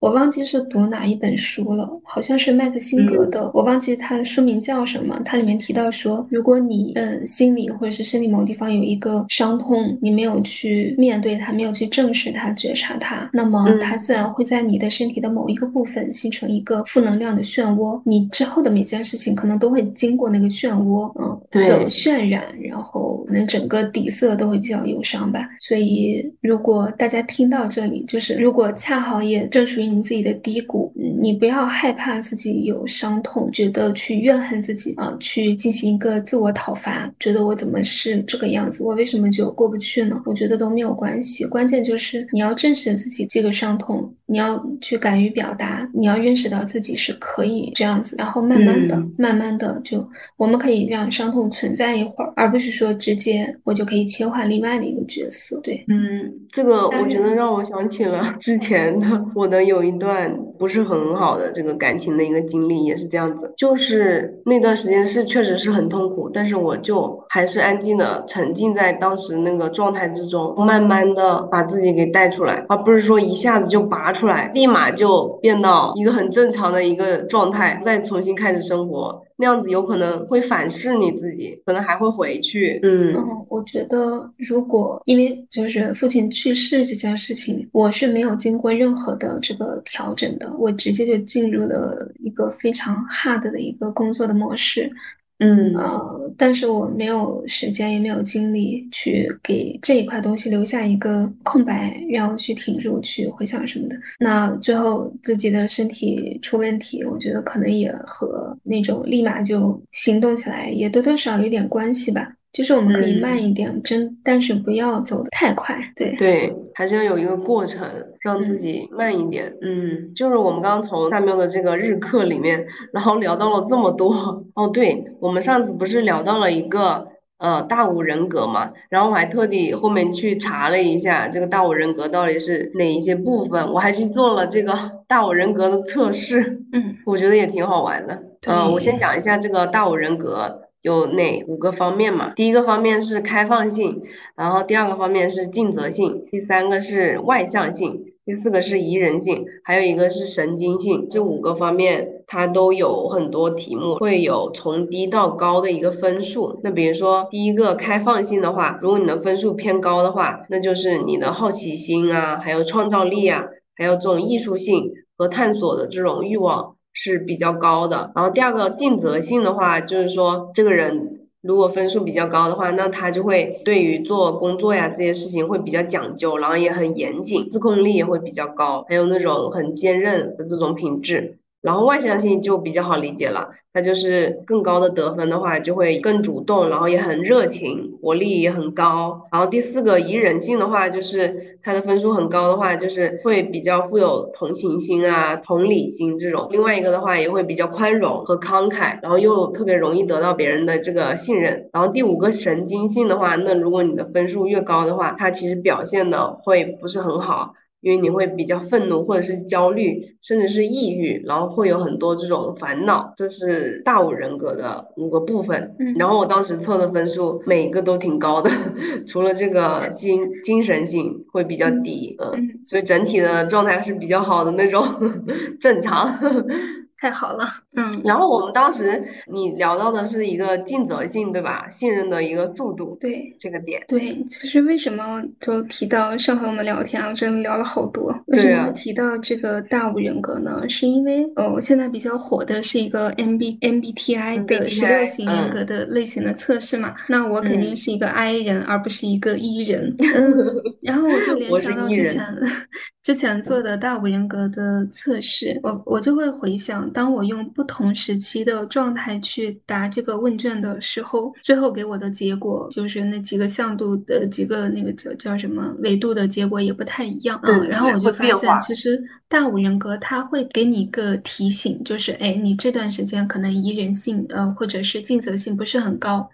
我忘记是读哪一本书了，好像是麦克辛格的，我忘记他的书名叫什么。它里面提到说，如果你嗯心里或者是身体某地方有一个伤痛，你没有去面对它，没有去正视它、觉察它，那么它自然会在你的身体的某一个部分形成一个负能量的漩涡。你之后的每件事情可能都会经过那个漩涡，嗯，的渲染，然后那整个底色都会比较忧伤吧。所以，如果大家听到这里，就是如果恰好也正属于。你自己的低谷，你不要害怕自己有伤痛，觉得去怨恨自己啊，去进行一个自我讨伐，觉得我怎么是这个样子，我为什么就过不去呢？我觉得都没有关系，关键就是你要正视自己这个伤痛，你要去敢于表达，你要认识到自己是可以这样子，然后慢慢的、慢慢的就，我们可以让伤痛存在一会儿，而不是说直接我就可以切换另外的一个角色。对，嗯，这个我觉得让我想起了之前的我的有。有一段不是很好的这个感情的一个经历，也是这样子，就是那段时间是确实是很痛苦，但是我就还是安静的沉浸在当时那个状态之中，慢慢的把自己给带出来，而不是说一下子就拔出来，立马就变到一个很正常的一个状态，再重新开始生活。那样子有可能会反噬你自己，可能还会回去。嗯，我觉得如果因为就是父亲去世这件事情，我是没有经过任何的这个调整的，我直接就进入了一个非常 hard 的一个工作的模式。嗯呃，但是我没有时间，也没有精力去给这一块东西留下一个空白，让我去挺住、去回想什么的。那最后自己的身体出问题，我觉得可能也和那种立马就行动起来，也多多少少有点关系吧。就是我们可以慢一点，真但是不要走的太快。对对，还是要有一个过程，让自己慢一点。嗯，就是我们刚刚从大喵的这个日课里面，然后聊到了这么多。哦，对，我们上次不是聊到了一个呃大五人格嘛？然后我还特地后面去查了一下这个大五人格到底是哪一些部分，我还去做了这个 [LAUGHS] 大五人格的测试。嗯，我觉得也挺好玩的。嗯，我先讲一下这个大五人格。有哪五个方面嘛？第一个方面是开放性，然后第二个方面是尽责性，第三个是外向性，第四个是宜人性，还有一个是神经性。这五个方面它都有很多题目，会有从低到高的一个分数。那比如说第一个开放性的话，如果你的分数偏高的话，那就是你的好奇心啊，还有创造力啊，还有这种艺术性和探索的这种欲望。是比较高的，然后第二个尽责性的话，就是说这个人如果分数比较高的话，那他就会对于做工作呀这些事情会比较讲究，然后也很严谨，自控力也会比较高，还有那种很坚韧的这种品质。然后外向性就比较好理解了，他就是更高的得分的话，就会更主动，然后也很热情，活力也很高。然后第四个宜人性的话，就是他的分数很高的话，就是会比较富有同情心啊、同理心这种。另外一个的话，也会比较宽容和慷慨，然后又特别容易得到别人的这个信任。然后第五个神经性的话，那如果你的分数越高的话，他其实表现的会不是很好。因为你会比较愤怒，或者是焦虑，甚至是抑郁，然后会有很多这种烦恼，这是大五人格的五个部分。然后我当时测的分数每一个都挺高的，[LAUGHS] 除了这个精精神性会比较低，嗯，所以整体的状态是比较好的那种，[LAUGHS] 正常。太好了，嗯，然后我们当时你聊到的是一个尽责性，对吧？信任的一个速度，对这个点，对。其实为什么就提到上回我们聊天啊，真的聊了好多。为什么会提到这个大五人格呢？是因为哦，现在比较火的是一个 M B M B T I 的十六型人格的类型的测试嘛？那我肯定是一个 I 人，而不是一个 E 人。[LAUGHS] 嗯，然后我就联想到之前 [LAUGHS] 之前做的大五人格的测试，我我就会回想。当我用不同时期的状态去答这个问卷的时候，最后给我的结果就是那几个向度的几个那个叫叫什么维度的结果也不太一样。嗯，然后我就发现，其实大五人格它会给你一个提醒，就是哎，你这段时间可能宜人性呃或者是尽责性不是很高。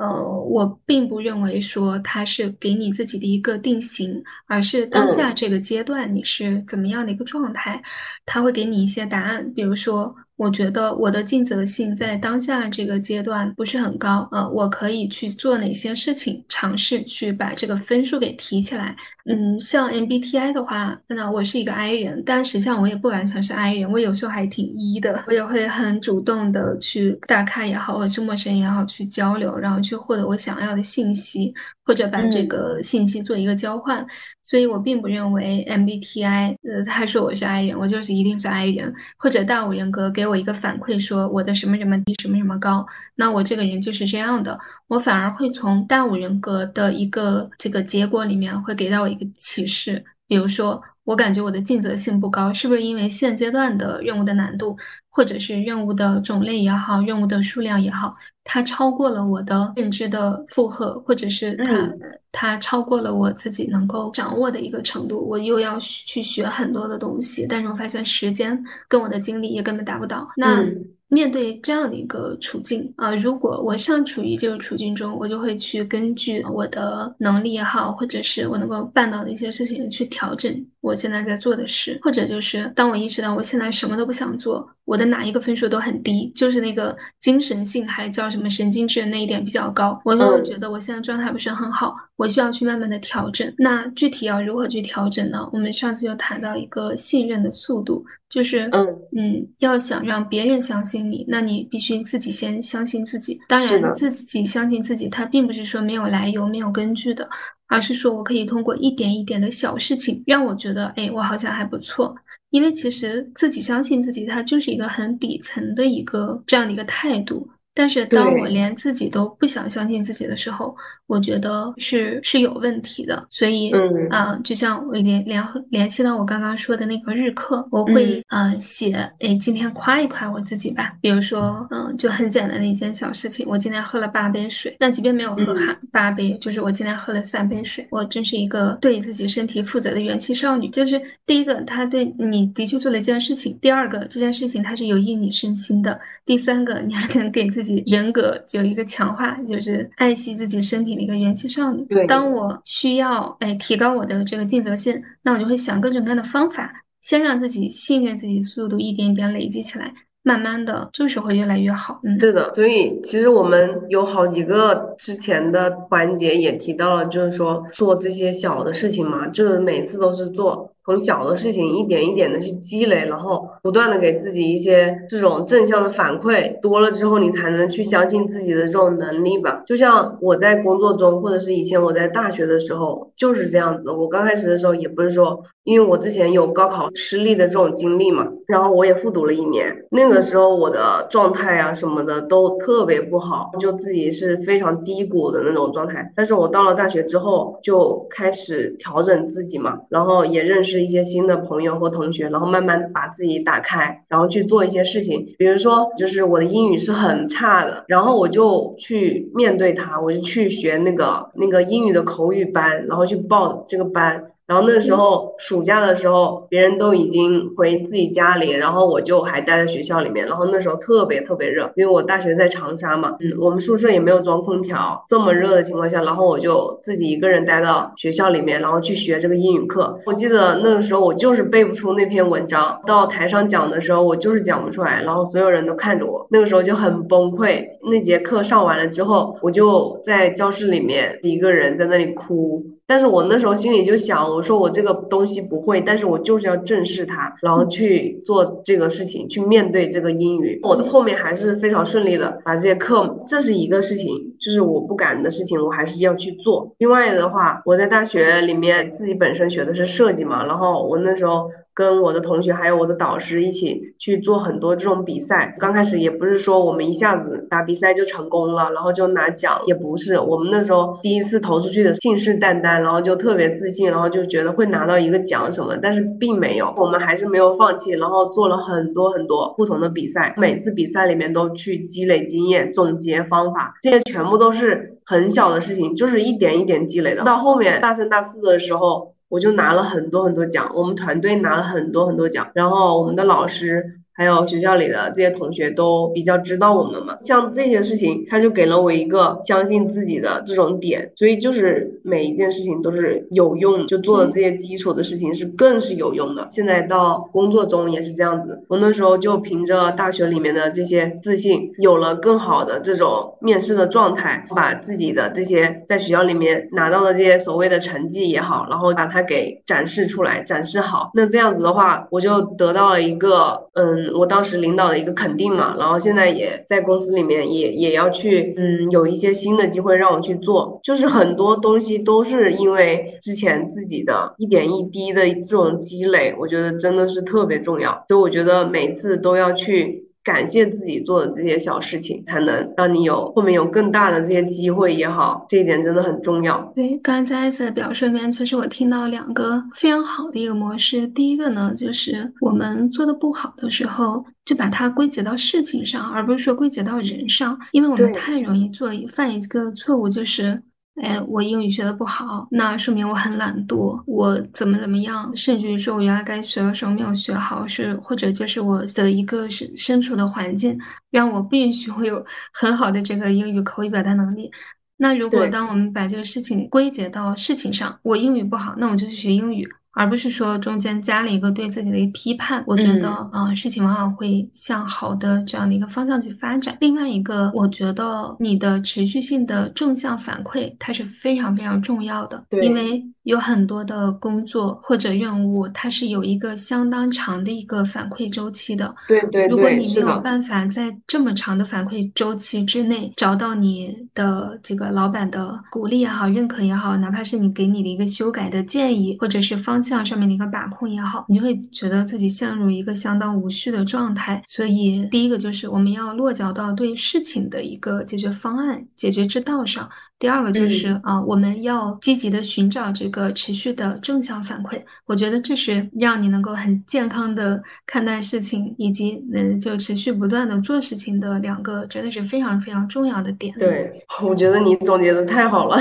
呃，我并不认为说它是给你自己的一个定型，而是当下这个阶段你是怎么样的一个状态，它会给你一些答案，比如说。我觉得我的尽责性在当下这个阶段不是很高，呃，我可以去做哪些事情，尝试去把这个分数给提起来。嗯，像 MBTI 的话，那我是一个 I 人，但实际上我也不完全是 I 人，我有时候还挺 E 的，我也会很主动的去大咖也好，或者是陌生人也好去交流，然后去获得我想要的信息，或者把这个信息做一个交换。所以我并不认为 MBTI，呃，他说我是 I 人，我就是一定是 I 人，或者大五人格给我。我一个反馈说我的什么什么低什么什么高，那我这个人就是这样的，我反而会从大五人格的一个这个结果里面会给到我一个启示，比如说。我感觉我的尽责性不高，是不是因为现阶段的任务的难度，或者是任务的种类也好，任务的数量也好，它超过了我的认知的负荷，或者是它它超过了我自己能够掌握的一个程度，我又要去学很多的东西，但是我发现时间跟我的精力也根本达不到。那面对这样的一个处境啊，如果我尚处于这个处境中，我就会去根据我的能力也好，或者是我能够办到的一些事情去调整我现在在做的事，或者就是当我意识到我现在什么都不想做。我的哪一个分数都很低，就是那个精神性还叫什么神经质那一点比较高，我就会觉得我现在状态不是很好，我需要去慢慢的调整。那具体要如何去调整呢？我们上次就谈到一个信任的速度，就是嗯嗯，要想让别人相信你，那你必须自己先相信自己。当然，自己相信自己，它并不是说没有来由、没有根据的，而是说我可以通过一点一点的小事情，让我觉得，哎，我好像还不错。因为其实自己相信自己，它就是一个很底层的一个这样的一个态度。但是当我连自己都不想相信自己的时候，我觉得是是有问题的。所以，啊，就像我联联联系到我刚刚说的那个日课，我会呃写，哎，今天夸一夸我自己吧。比如说，嗯，就很简单的一件小事情，我今天喝了八杯水。那即便没有喝哈八杯，就是我今天喝了三杯水，我真是一个对自己身体负责的元气少女。就是第一个，他对你的确做了一件事情；第二个，这件事情它是有益你身心的；第三个，你还 [LAUGHS] 能给自己。人格有一个强化，就是爱惜自己身体的一个元气少女。对当我需要哎提高我的这个尽责性，那我就会想各种各样的方法，先让自己信任自己，速度一点一点累积起来。慢慢的就是会越来越好。嗯，对的，所以其实我们有好几个之前的环节也提到了，就是说做这些小的事情嘛，就是每次都是做。从小的事情一点一点的去积累，然后不断的给自己一些这种正向的反馈，多了之后你才能去相信自己的这种能力吧。就像我在工作中，或者是以前我在大学的时候就是这样子。我刚开始的时候也不是说，因为我之前有高考失利的这种经历嘛，然后我也复读了一年，那个时候我的状态啊什么的都特别不好，就自己是非常低谷的那种状态。但是我到了大学之后就开始调整自己嘛，然后也认识。一些新的朋友或同学，然后慢慢把自己打开，然后去做一些事情。比如说，就是我的英语是很差的，然后我就去面对它，我就去学那个那个英语的口语班，然后去报这个班。然后那时候暑假的时候，别人都已经回自己家里，然后我就还待在学校里面。然后那时候特别特别热，因为我大学在长沙嘛，嗯，我们宿舍也没有装空调，这么热的情况下，然后我就自己一个人待到学校里面，然后去学这个英语课。我记得那个时候我就是背不出那篇文章，到台上讲的时候我就是讲不出来，然后所有人都看着我，那个时候就很崩溃。那节课上完了之后，我就在教室里面一个人在那里哭。但是我那时候心里就想，我说我这个东西不会，但是我就是要正视它，然后去做这个事情，去面对这个英语。我的后面还是非常顺利的，把这些课，这是一个事情，就是我不敢的事情，我还是要去做。另外的话，我在大学里面自己本身学的是设计嘛，然后我那时候。跟我的同学还有我的导师一起去做很多这种比赛。刚开始也不是说我们一下子打比赛就成功了，然后就拿奖，也不是。我们那时候第一次投出去的，信誓旦旦，然后就特别自信，然后就觉得会拿到一个奖什么，但是并没有。我们还是没有放弃，然后做了很多很多不同的比赛，每次比赛里面都去积累经验、总结方法，这些全部都是很小的事情，就是一点一点积累的。到后面大三、大四的时候。我就拿了很多很多奖，我们团队拿了很多很多奖，然后我们的老师。还有学校里的这些同学都比较知道我们嘛，像这些事情，他就给了我一个相信自己的这种点，所以就是每一件事情都是有用，就做的这些基础的事情是更是有用的。现在到工作中也是这样子，我那时候就凭着大学里面的这些自信，有了更好的这种面试的状态，把自己的这些在学校里面拿到的这些所谓的成绩也好，然后把它给展示出来，展示好。那这样子的话，我就得到了一个嗯。我当时领导的一个肯定嘛，然后现在也在公司里面也也要去，嗯，有一些新的机会让我去做，就是很多东西都是因为之前自己的一点一滴的这种积累，我觉得真的是特别重要，所以我觉得每次都要去。感谢自己做的这些小事情，才能让你有后面有更大的这些机会也好，这一点真的很重要。对，刚才在表述里面，其实我听到两个非常好的一个模式。第一个呢，就是我们做的不好的时候，就把它归结到事情上，而不是说归结到人上，因为我们太容易做犯一个错误，就是。哎，我英语学的不好，那说明我很懒惰，我怎么怎么样，甚至于说我原来该学的时候没有学好，是或者就是我的一个是身处的环境让我不允许我有 [LAUGHS] 很好的这个英语口语表达能力。那如果当我们把这个事情归结到事情上，我英语不好，那我就去学英语。而不是说中间加了一个对自己的一个批判，我觉得啊，事情往往会向好的这样的一个方向去发展。另外一个，我觉得你的持续性的正向反馈，它是非常非常重要的，因为。有很多的工作或者任务，它是有一个相当长的一个反馈周期的。对对对，如果你没有办法在这么长的反馈周期之内找到你的这个老板的鼓励也好、认可也好，哪怕是你给你的一个修改的建议，或者是方向上面的一个把控也好，你就会觉得自己陷入一个相当无序的状态。所以，第一个就是我们要落脚到对事情的一个解决方案、解决之道上；第二个就是啊，我们要积极的寻找这。个持续的正向反馈，我觉得这是让你能够很健康的看待事情，以及嗯，就持续不断的做事情的两个，真的是非常非常重要的点。对，我觉得你总结的太好了，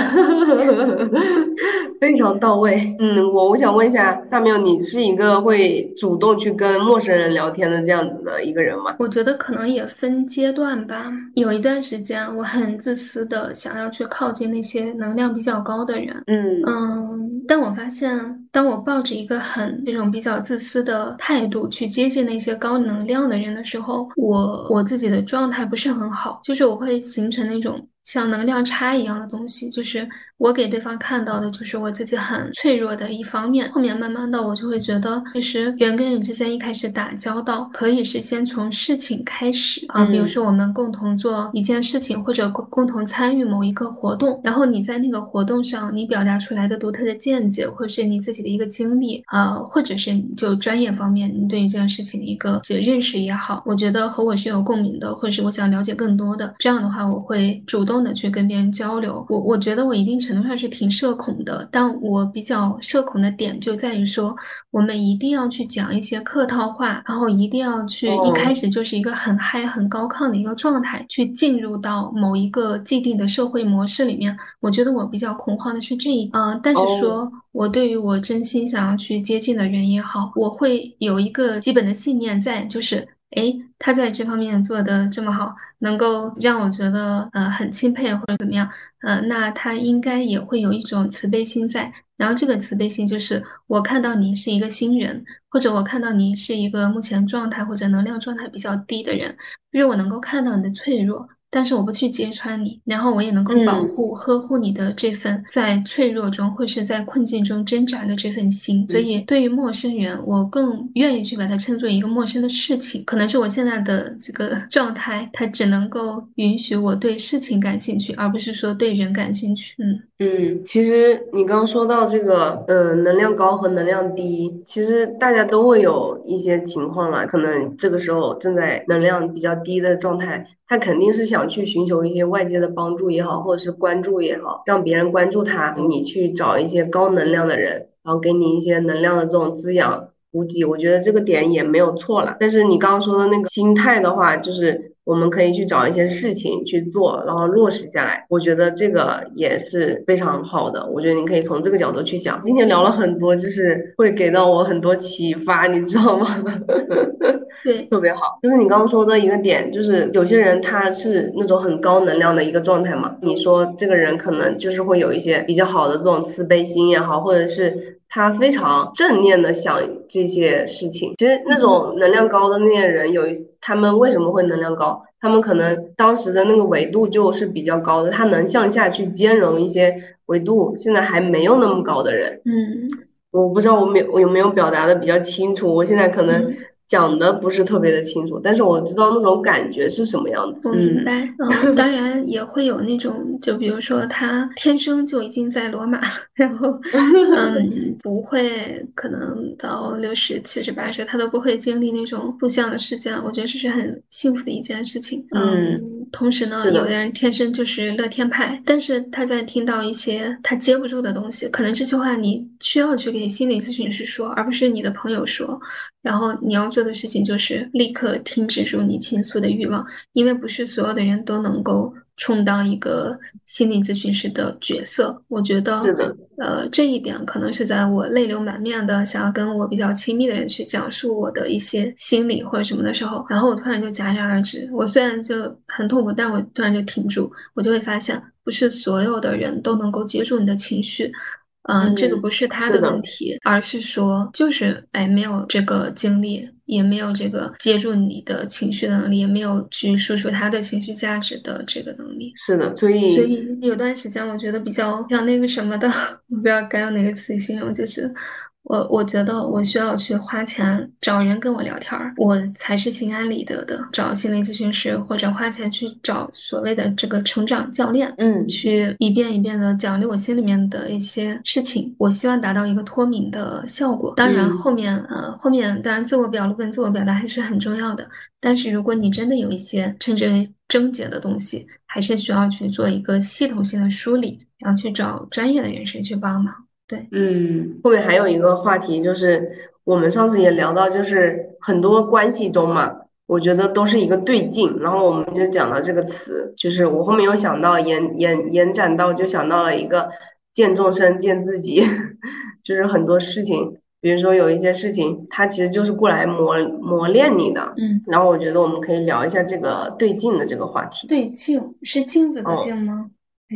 [LAUGHS] 非常到位。嗯，我我想问一下，大喵，你是一个会主动去跟陌生人聊天的这样子的一个人吗？我觉得可能也分阶段吧。有一段时间，我很自私的想要去靠近那些能量比较高的人。嗯嗯，但我发现，当我抱着一个很这种比较自私的态度去接近那些高能量的人的时候，我我自己的状态不是很好，就是我会形成那种。像能量差一样的东西，就是我给对方看到的，就是我自己很脆弱的一方面。后面慢慢的，我就会觉得，其实人跟人之间一开始打交道，可以是先从事情开始啊，比如说我们共同做一件事情，或者共共同参与某一个活动，然后你在那个活动上，你表达出来的独特的见解，或者是你自己的一个经历啊，或者是就专业方面你对一件事情的一个就认识也好，我觉得和我是有共鸣的，或者是我想了解更多的，这样的话，我会主动。的去跟别人交流，我我觉得我一定程度上是挺社恐的，但我比较社恐的点就在于说，我们一定要去讲一些客套话，然后一定要去一开始就是一个很嗨、很高亢的一个状态，去进入到某一个既定的社会模式里面。我觉得我比较恐慌的是这一，嗯，但是说我对于我真心想要去接近的人也好，我会有一个基本的信念在，就是。诶，他在这方面做的这么好，能够让我觉得呃很钦佩或者怎么样，呃，那他应该也会有一种慈悲心在。然后这个慈悲心就是我看到你是一个新人，或者我看到你是一个目前状态或者能量状态比较低的人，因为我能够看到你的脆弱。但是我不去揭穿你，然后我也能够保护、呵护你的这份在脆弱中或是在困境中挣扎的这份心。所以，对于陌生人，我更愿意去把它称作一个陌生的事情。可能是我现在的这个 [LAUGHS] 状态，它只能够允许我对事情感兴趣，而不是说对人感兴趣。嗯嗯，其实你刚刚说到这个，呃，能量高和能量低，其实大家都会有一些情况啦，可能这个时候正在能量比较低的状态。他肯定是想去寻求一些外界的帮助也好，或者是关注也好，让别人关注他。你去找一些高能量的人，然后给你一些能量的这种滋养补给，我觉得这个点也没有错了。但是你刚刚说的那个心态的话，就是我们可以去找一些事情去做，然后落实下来。我觉得这个也是非常好的。我觉得你可以从这个角度去讲。今天聊了很多，就是会给到我很多启发，你知道吗？[LAUGHS] 对，特别好，就是你刚刚说的一个点，就是有些人他是那种很高能量的一个状态嘛。你说这个人可能就是会有一些比较好的这种慈悲心也好，或者是他非常正念的想这些事情。其实那种能量高的那些人，有一他们为什么会能量高？他们可能当时的那个维度就是比较高的，他能向下去兼容一些维度现在还没有那么高的人。嗯，我不知道我没我有没有表达的比较清楚，我现在可能。讲的不是特别的清楚，但是我知道那种感觉是什么样子。我明白，嗯，当然也会有那种，就比如说他天生就已经在罗马，然后，[LAUGHS] 嗯，不会可能到六十、七十、八岁，他都不会经历那种互相的事件。我觉得这是很幸福的一件事情。嗯，同时呢，有的人天生就是乐天派，但是他在听到一些他接不住的东西，可能这句话你需要去给心理咨询师说，而不是你的朋友说。然后你要做的事情就是立刻停止住你倾诉的欲望，因为不是所有的人都能够充当一个心理咨询师的角色。我觉得，呃，这一点可能是在我泪流满面的想要跟我比较亲密的人去讲述我的一些心理或者什么的时候，然后我突然就戛然而止。我虽然就很痛苦，但我突然就停住，我就会发现，不是所有的人都能够接住你的情绪。嗯，这个不是他的问题，而是说，就是哎，没有这个精力，也没有这个接住你的情绪的能力，也没有去输出他的情绪价值的这个能力。是的，所以所以有段时间，我觉得比较像那个什么的，[LAUGHS] 我不知道该用哪个词形容，就是。我我觉得我需要去花钱找人跟我聊天儿，我才是心安理得的。找心理咨询师或者花钱去找所谓的这个成长教练，嗯，去一遍一遍的讲述我心里面的一些事情。我希望达到一个脱敏的效果。当然后面呃后面当然自我表露跟自我表达还是很重要的。但是如果你真的有一些称之为症结的东西，还是需要去做一个系统性的梳理，然后去找专业的人士去帮忙。对，嗯，后面还有一个话题，就是我们上次也聊到，就是很多关系中嘛，我觉得都是一个对镜，然后我们就讲到这个词，就是我后面又想到延延延展到，就想到了一个见众生见自己，[LAUGHS] 就是很多事情，比如说有一些事情，它其实就是过来磨磨练你的。嗯，然后我觉得我们可以聊一下这个对镜的这个话题。对镜是镜子的镜吗？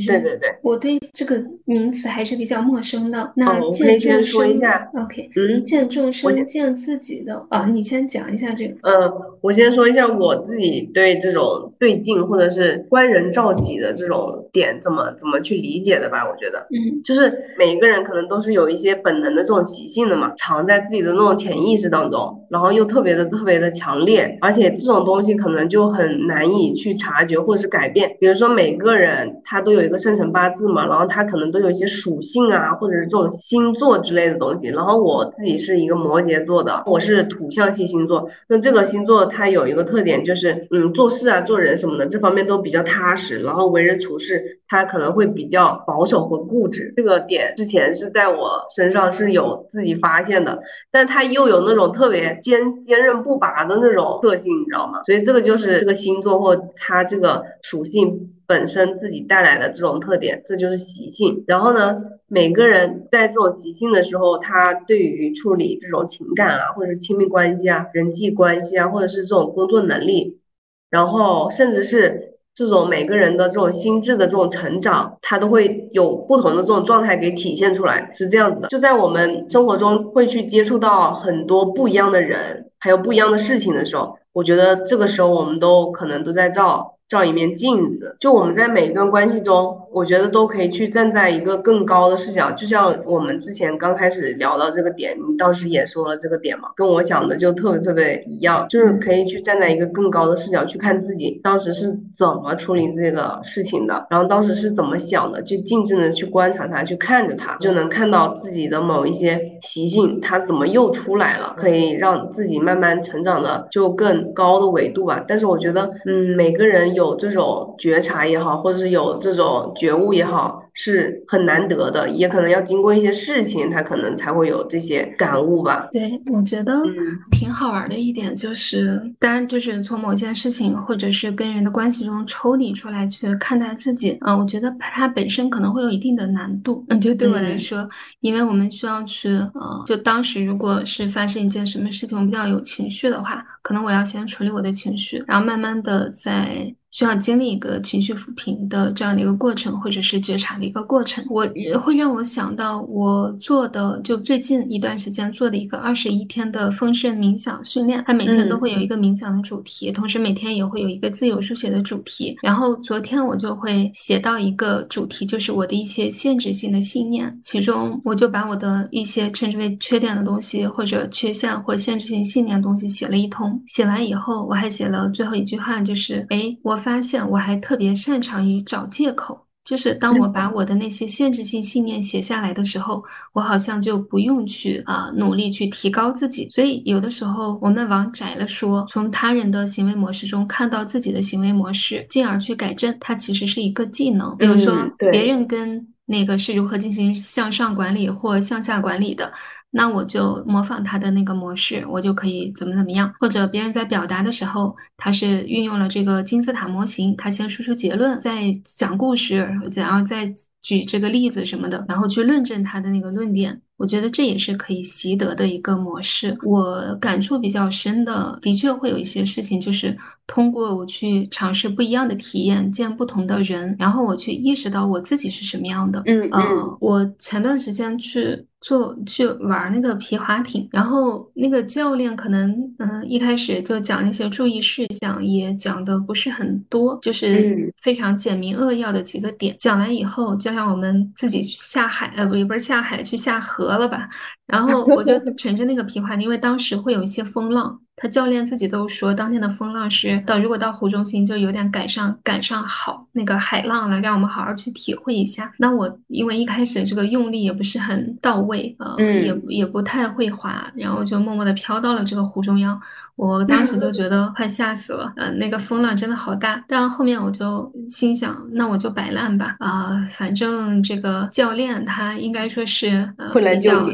对对对，我对这个名词还是比较陌生的。那我可以先说一下。OK，嗯，见众生，见自己的啊，你先讲一下这个。嗯，我先说一下我自己对这种对镜或者是观人照己的这种点怎么怎么去理解的吧。我觉得，嗯，就是每一个人可能都是有一些本能的这种习性的嘛，藏在自己的那种潜意识当中，然后又特别的特别的强烈，而且这种东西可能就很难以去察觉或者是改变。比如说每个人他都有。一个生辰八字嘛，然后他可能都有一些属性啊，或者是这种星座之类的东西。然后我自己是一个摩羯座的，我是土象系星座。那这个星座它有一个特点，就是嗯，做事啊、做人什么的这方面都比较踏实，然后为人处事他可能会比较保守和固执。这个点之前是在我身上是有自己发现的，但他又有那种特别坚坚韧不拔的那种特性，你知道吗？所以这个就是这个星座或它这个属性。本身自己带来的这种特点，这就是习性。然后呢，每个人在这种习性的时候，他对于处理这种情感啊，或者是亲密关系啊、人际关系啊，或者是这种工作能力，然后甚至是这种每个人的这种心智的这种成长，他都会有不同的这种状态给体现出来，是这样子的。就在我们生活中会去接触到很多不一样的人，还有不一样的事情的时候，我觉得这个时候我们都可能都在照。照一面镜子，就我们在每一段关系中，我觉得都可以去站在一个更高的视角。就像我们之前刚开始聊到这个点，你当时也说了这个点嘛，跟我想的就特别特别一样，就是可以去站在一个更高的视角去看自己当时是怎么处理这个事情的，然后当时是怎么想的，去静静的去观察它，去看着它，就能看到自己的某一些习性，它怎么又出来了，可以让自己慢慢成长的就更高的维度吧。但是我觉得，嗯，每个人有。有这种觉察也好，或者是有这种觉悟也好。是很难得的，也可能要经过一些事情，他可能才会有这些感悟吧。对，我觉得挺好玩的一点就是，当然就是从某件事情或者是跟人的关系中抽离出来去看待自己。嗯，我觉得它本身可能会有一定的难度。嗯，就对我来说，因为我们需要去，呃，就当时如果是发生一件什么事情，我比较有情绪的话，可能我要先处理我的情绪，然后慢慢的在。需要经历一个情绪抚平的这样的一个过程，或者是觉察的一个过程，我会让我想到我做的就最近一段时间做的一个二十一天的丰盛冥想训练，它每天都会有一个冥想的主题，同时每天也会有一个自由书写的主题。然后昨天我就会写到一个主题，就是我的一些限制性的信念，其中我就把我的一些称之为缺点的东西，或者缺陷或限制性信念的东西写了一通。写完以后，我还写了最后一句话，就是哎我。发现我还特别擅长于找借口，就是当我把我的那些限制性信念写下来的时候，我好像就不用去啊努力去提高自己。所以有的时候我们往窄了说，从他人的行为模式中看到自己的行为模式，进而去改正，它其实是一个技能。比如说别人跟那个是如何进行向上管理或向下管理的。那我就模仿他的那个模式，我就可以怎么怎么样。或者别人在表达的时候，他是运用了这个金字塔模型，他先输出结论，再讲故事，然后再举这个例子什么的，然后去论证他的那个论点。我觉得这也是可以习得的一个模式。我感触比较深的，的确会有一些事情，就是通过我去尝试不一样的体验，见不同的人，然后我去意识到我自己是什么样的。嗯嗯。我前段时间去。做去玩那个皮划艇，然后那个教练可能嗯一开始就讲那些注意事项，也讲的不是很多，就是非常简明扼要的几个点。讲完以后，就像我们自己下海呃不也不是下海去下河了吧？然后我就 [LAUGHS] 乘着那个皮划艇，因为当时会有一些风浪。他教练自己都说，当天的风浪是到，如果到湖中心就有点赶上赶上好那个海浪了，让我们好好去体会一下。那我因为一开始这个用力也不是很到位，呃，也也不太会滑，然后就默默的飘到了这个湖中央。我当时就觉得快吓死了，呃，那个风浪真的好大。但后面我就心想，那我就摆烂吧，啊，反正这个教练他应该说是呃比较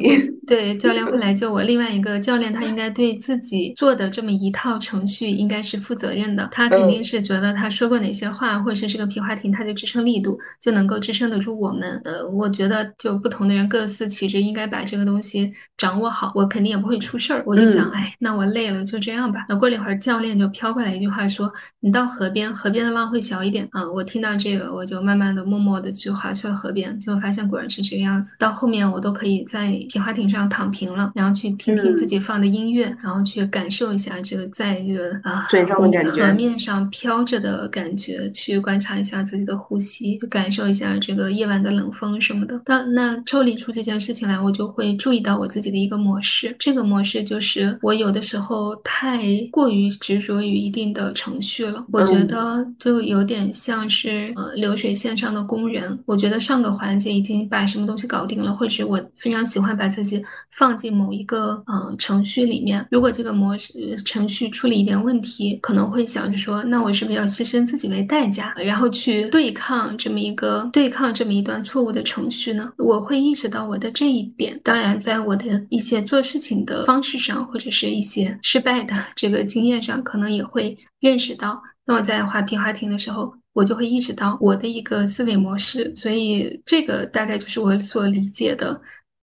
对，教练会 [LAUGHS] 来救我。另外一个教练，他应该对自己做的这么一套程序应该是负责任的。他肯定是觉得他说过哪些话，或者是这个皮划艇它的支撑力度就能够支撑得住我们。呃，我觉得就不同的人各司其职，应该把这个东西掌握好，我肯定也不会出事儿。我就想，哎，那我累了，就这样吧。那过了一会儿，教练就飘过来一句话说：“你到河边，河边的浪会小一点啊。”我听到这个，我就慢慢的、默默的去划去了河边，就发现果然是这个样子。到后面我都可以在皮划艇上躺平了，然后去听听自己放的音乐，然后去感受一下这个在这个啊河面上飘着的感觉，去观察一下自己的呼吸，去感受一下这个夜晚的冷风什么的。当那抽离出这件事情来，我就会注意到我自己的一个模式，这个模式就是我有的时候太过于执着于一定的程序了，我觉得就有点像是呃流水线上的工人，我觉得上个环节已经把什么东西搞定了，或者我非常喜欢把自己放进某一个呃程序里面，如果这个模式程序出了一点问题，可能会想着说，那我是不是要牺牲自己为代价，然后去对抗这么一个对抗这么一段错误的程序呢？我会意识到我的这一点，当然在我的一些做事情的方式上，或者是一些失败的这个经验上，可能也会认识到。那我在划皮划艇的时候。我就会意识到我的一个思维模式，所以这个大概就是我所理解的，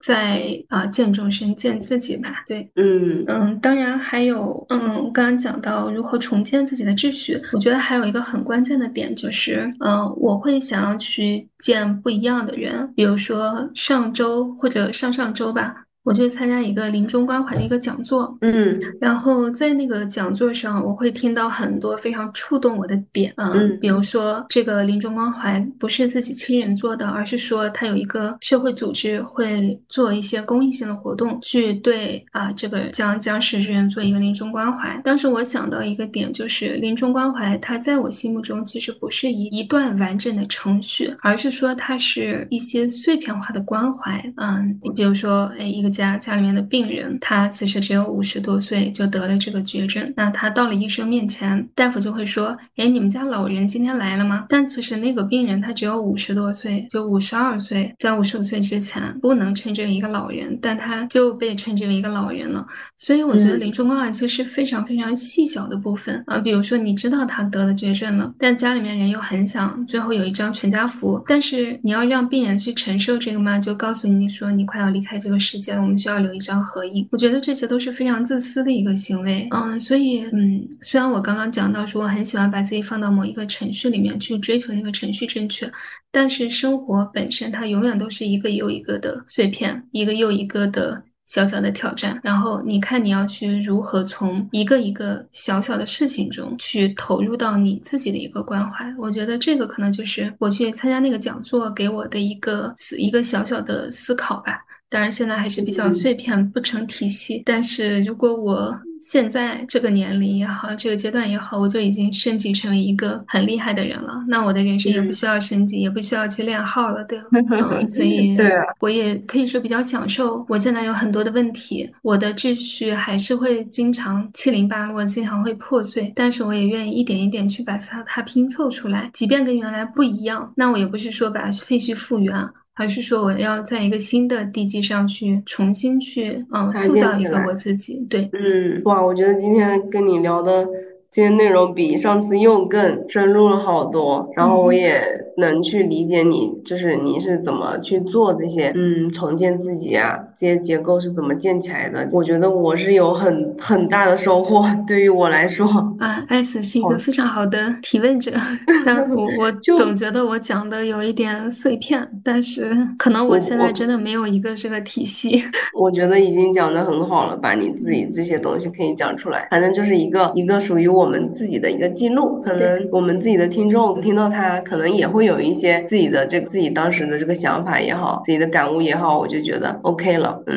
在啊见众生见自己吧。对，嗯嗯，当然还有，嗯，我刚刚讲到如何重建自己的秩序，我觉得还有一个很关键的点就是，嗯，我会想要去见不一样的人，比如说上周或者上上周吧。我去参加一个临终关怀的一个讲座，嗯，然后在那个讲座上，我会听到很多非常触动我的点啊，比如说这个临终关怀不是自己亲人做的，而是说他有一个社会组织会做一些公益性的活动，去对啊这个将将逝之人做一个临终关怀。当时我想到一个点，就是临终关怀，它在我心目中其实不是一一段完整的程序，而是说它是一些碎片化的关怀，嗯，比如说哎一个。家家里面的病人，他其实只有五十多岁就得了这个绝症。那他到了医生面前，大夫就会说：“哎，你们家老人今天来了吗？”但其实那个病人他只有五十多岁，就五十二岁，在五十五岁之前不能称之为一个老人，但他就被称之为一个老人了。所以我觉得临终关怀其实非常非常细小的部分啊，比如说你知道他得了绝症了，但家里面人又很想最后有一张全家福，但是你要让病人去承受这个吗？就告诉你说你快要离开这个世界了。我们需要留一张合影，我觉得这些都是非常自私的一个行为，嗯，所以，嗯，虽然我刚刚讲到说我很喜欢把自己放到某一个程序里面去追求那个程序正确，但是生活本身它永远都是一个又一个的碎片，一个又一个的小小的挑战，然后你看你要去如何从一个一个小小的事情中去投入到你自己的一个关怀，我觉得这个可能就是我去参加那个讲座给我的一个一个小小的思考吧。当然，现在还是比较碎片，不成体系。但是如果我现在这个年龄也好，这个阶段也好，我就已经升级成为一个很厉害的人了。那我的人生也不需要升级，也不需要去练号了，对吧？[LAUGHS] 嗯，所以我也可以说比较享受。我现在有很多的问题，我的秩序还是会经常七零八落，经常会破碎。但是我也愿意一点一点去把它它拼凑出来，即便跟原来不一样，那我也不是说把废墟复原。还是说我要在一个新的地基上去重新去嗯塑造一个我自己？对，嗯，哇，我觉得今天跟你聊的。这些内容比上次又更深入了好多，然后我也能去理解你，就是你是怎么去做这些，嗯，重建自己啊，这些结构是怎么建起来的？我觉得我是有很很大的收获，对于我来说啊，艾斯是一个非常好的提问者，[LAUGHS] 但我我 [LAUGHS] 总觉得我讲的有一点碎片，但是可能我现在真的没有一个这个体系。[LAUGHS] 我觉得已经讲的很好了，把你自己这些东西可以讲出来，反正就是一个一个属于我。我们自己的一个记录，可能我们自己的听众听到它，可能也会有一些自己的这自己当时的这个想法也好，自己的感悟也好，我就觉得 OK 了，嗯，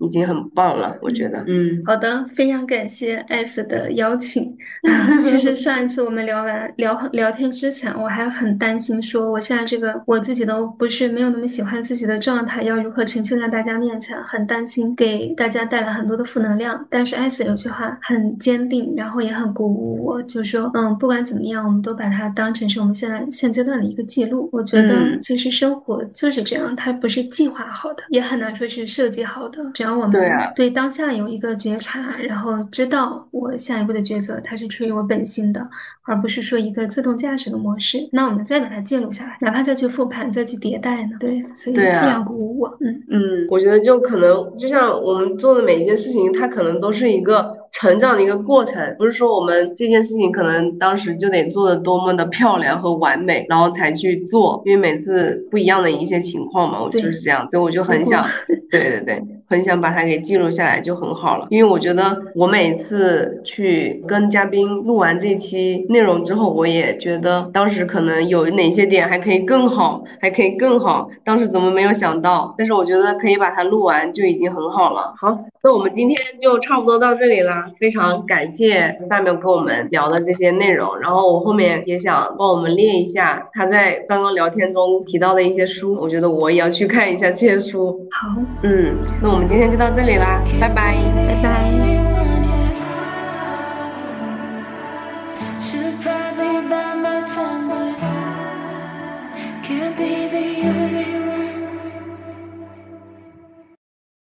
已经很棒了，我觉得，嗯，好的，非常感谢艾斯的邀请。[LAUGHS] 其实上一次我们聊完聊聊天之前，我还很担心，说我现在这个我自己都不是没有那么喜欢自己的状态，要如何呈现在大家面前，很担心给大家带来很多的负能量。但是艾斯有句话很坚定，然后也很鼓舞。我就说，嗯，不管怎么样，我们都把它当成是我们现在现阶段的一个记录。我觉得其实生活就是这样，它不是计划好的，也很难说是设计好的。只要我们对当下有一个觉察，然后知道我下一步的抉择，它是出于我本心的，而不是说一个自动驾驶的模式。那我们再把它记录下来，哪怕再去复盘、再去迭代呢？对，所以非常鼓舞我。嗯嗯，我觉得就可能就像我们做的每一件事情，它可能都是一个。成长的一个过程，不是说我们这件事情可能当时就得做的多么的漂亮和完美，然后才去做，因为每次不一样的一些情况嘛，我就是这样，所以我就很想，[LAUGHS] 对对对，很想把它给记录下来就很好了。因为我觉得我每次去跟嘉宾录完这期内容之后，我也觉得当时可能有哪些点还可以更好，还可以更好，当时怎么没有想到？但是我觉得可以把它录完就已经很好了。好，那我们今天就差不多到这里啦。非常感谢萨缪跟我们聊的这些内容，然后我后面也想帮我们列一下他在刚刚聊天中提到的一些书，我觉得我也要去看一下这些书。好，嗯，那我我们今天就到这里啦，拜拜，拜拜。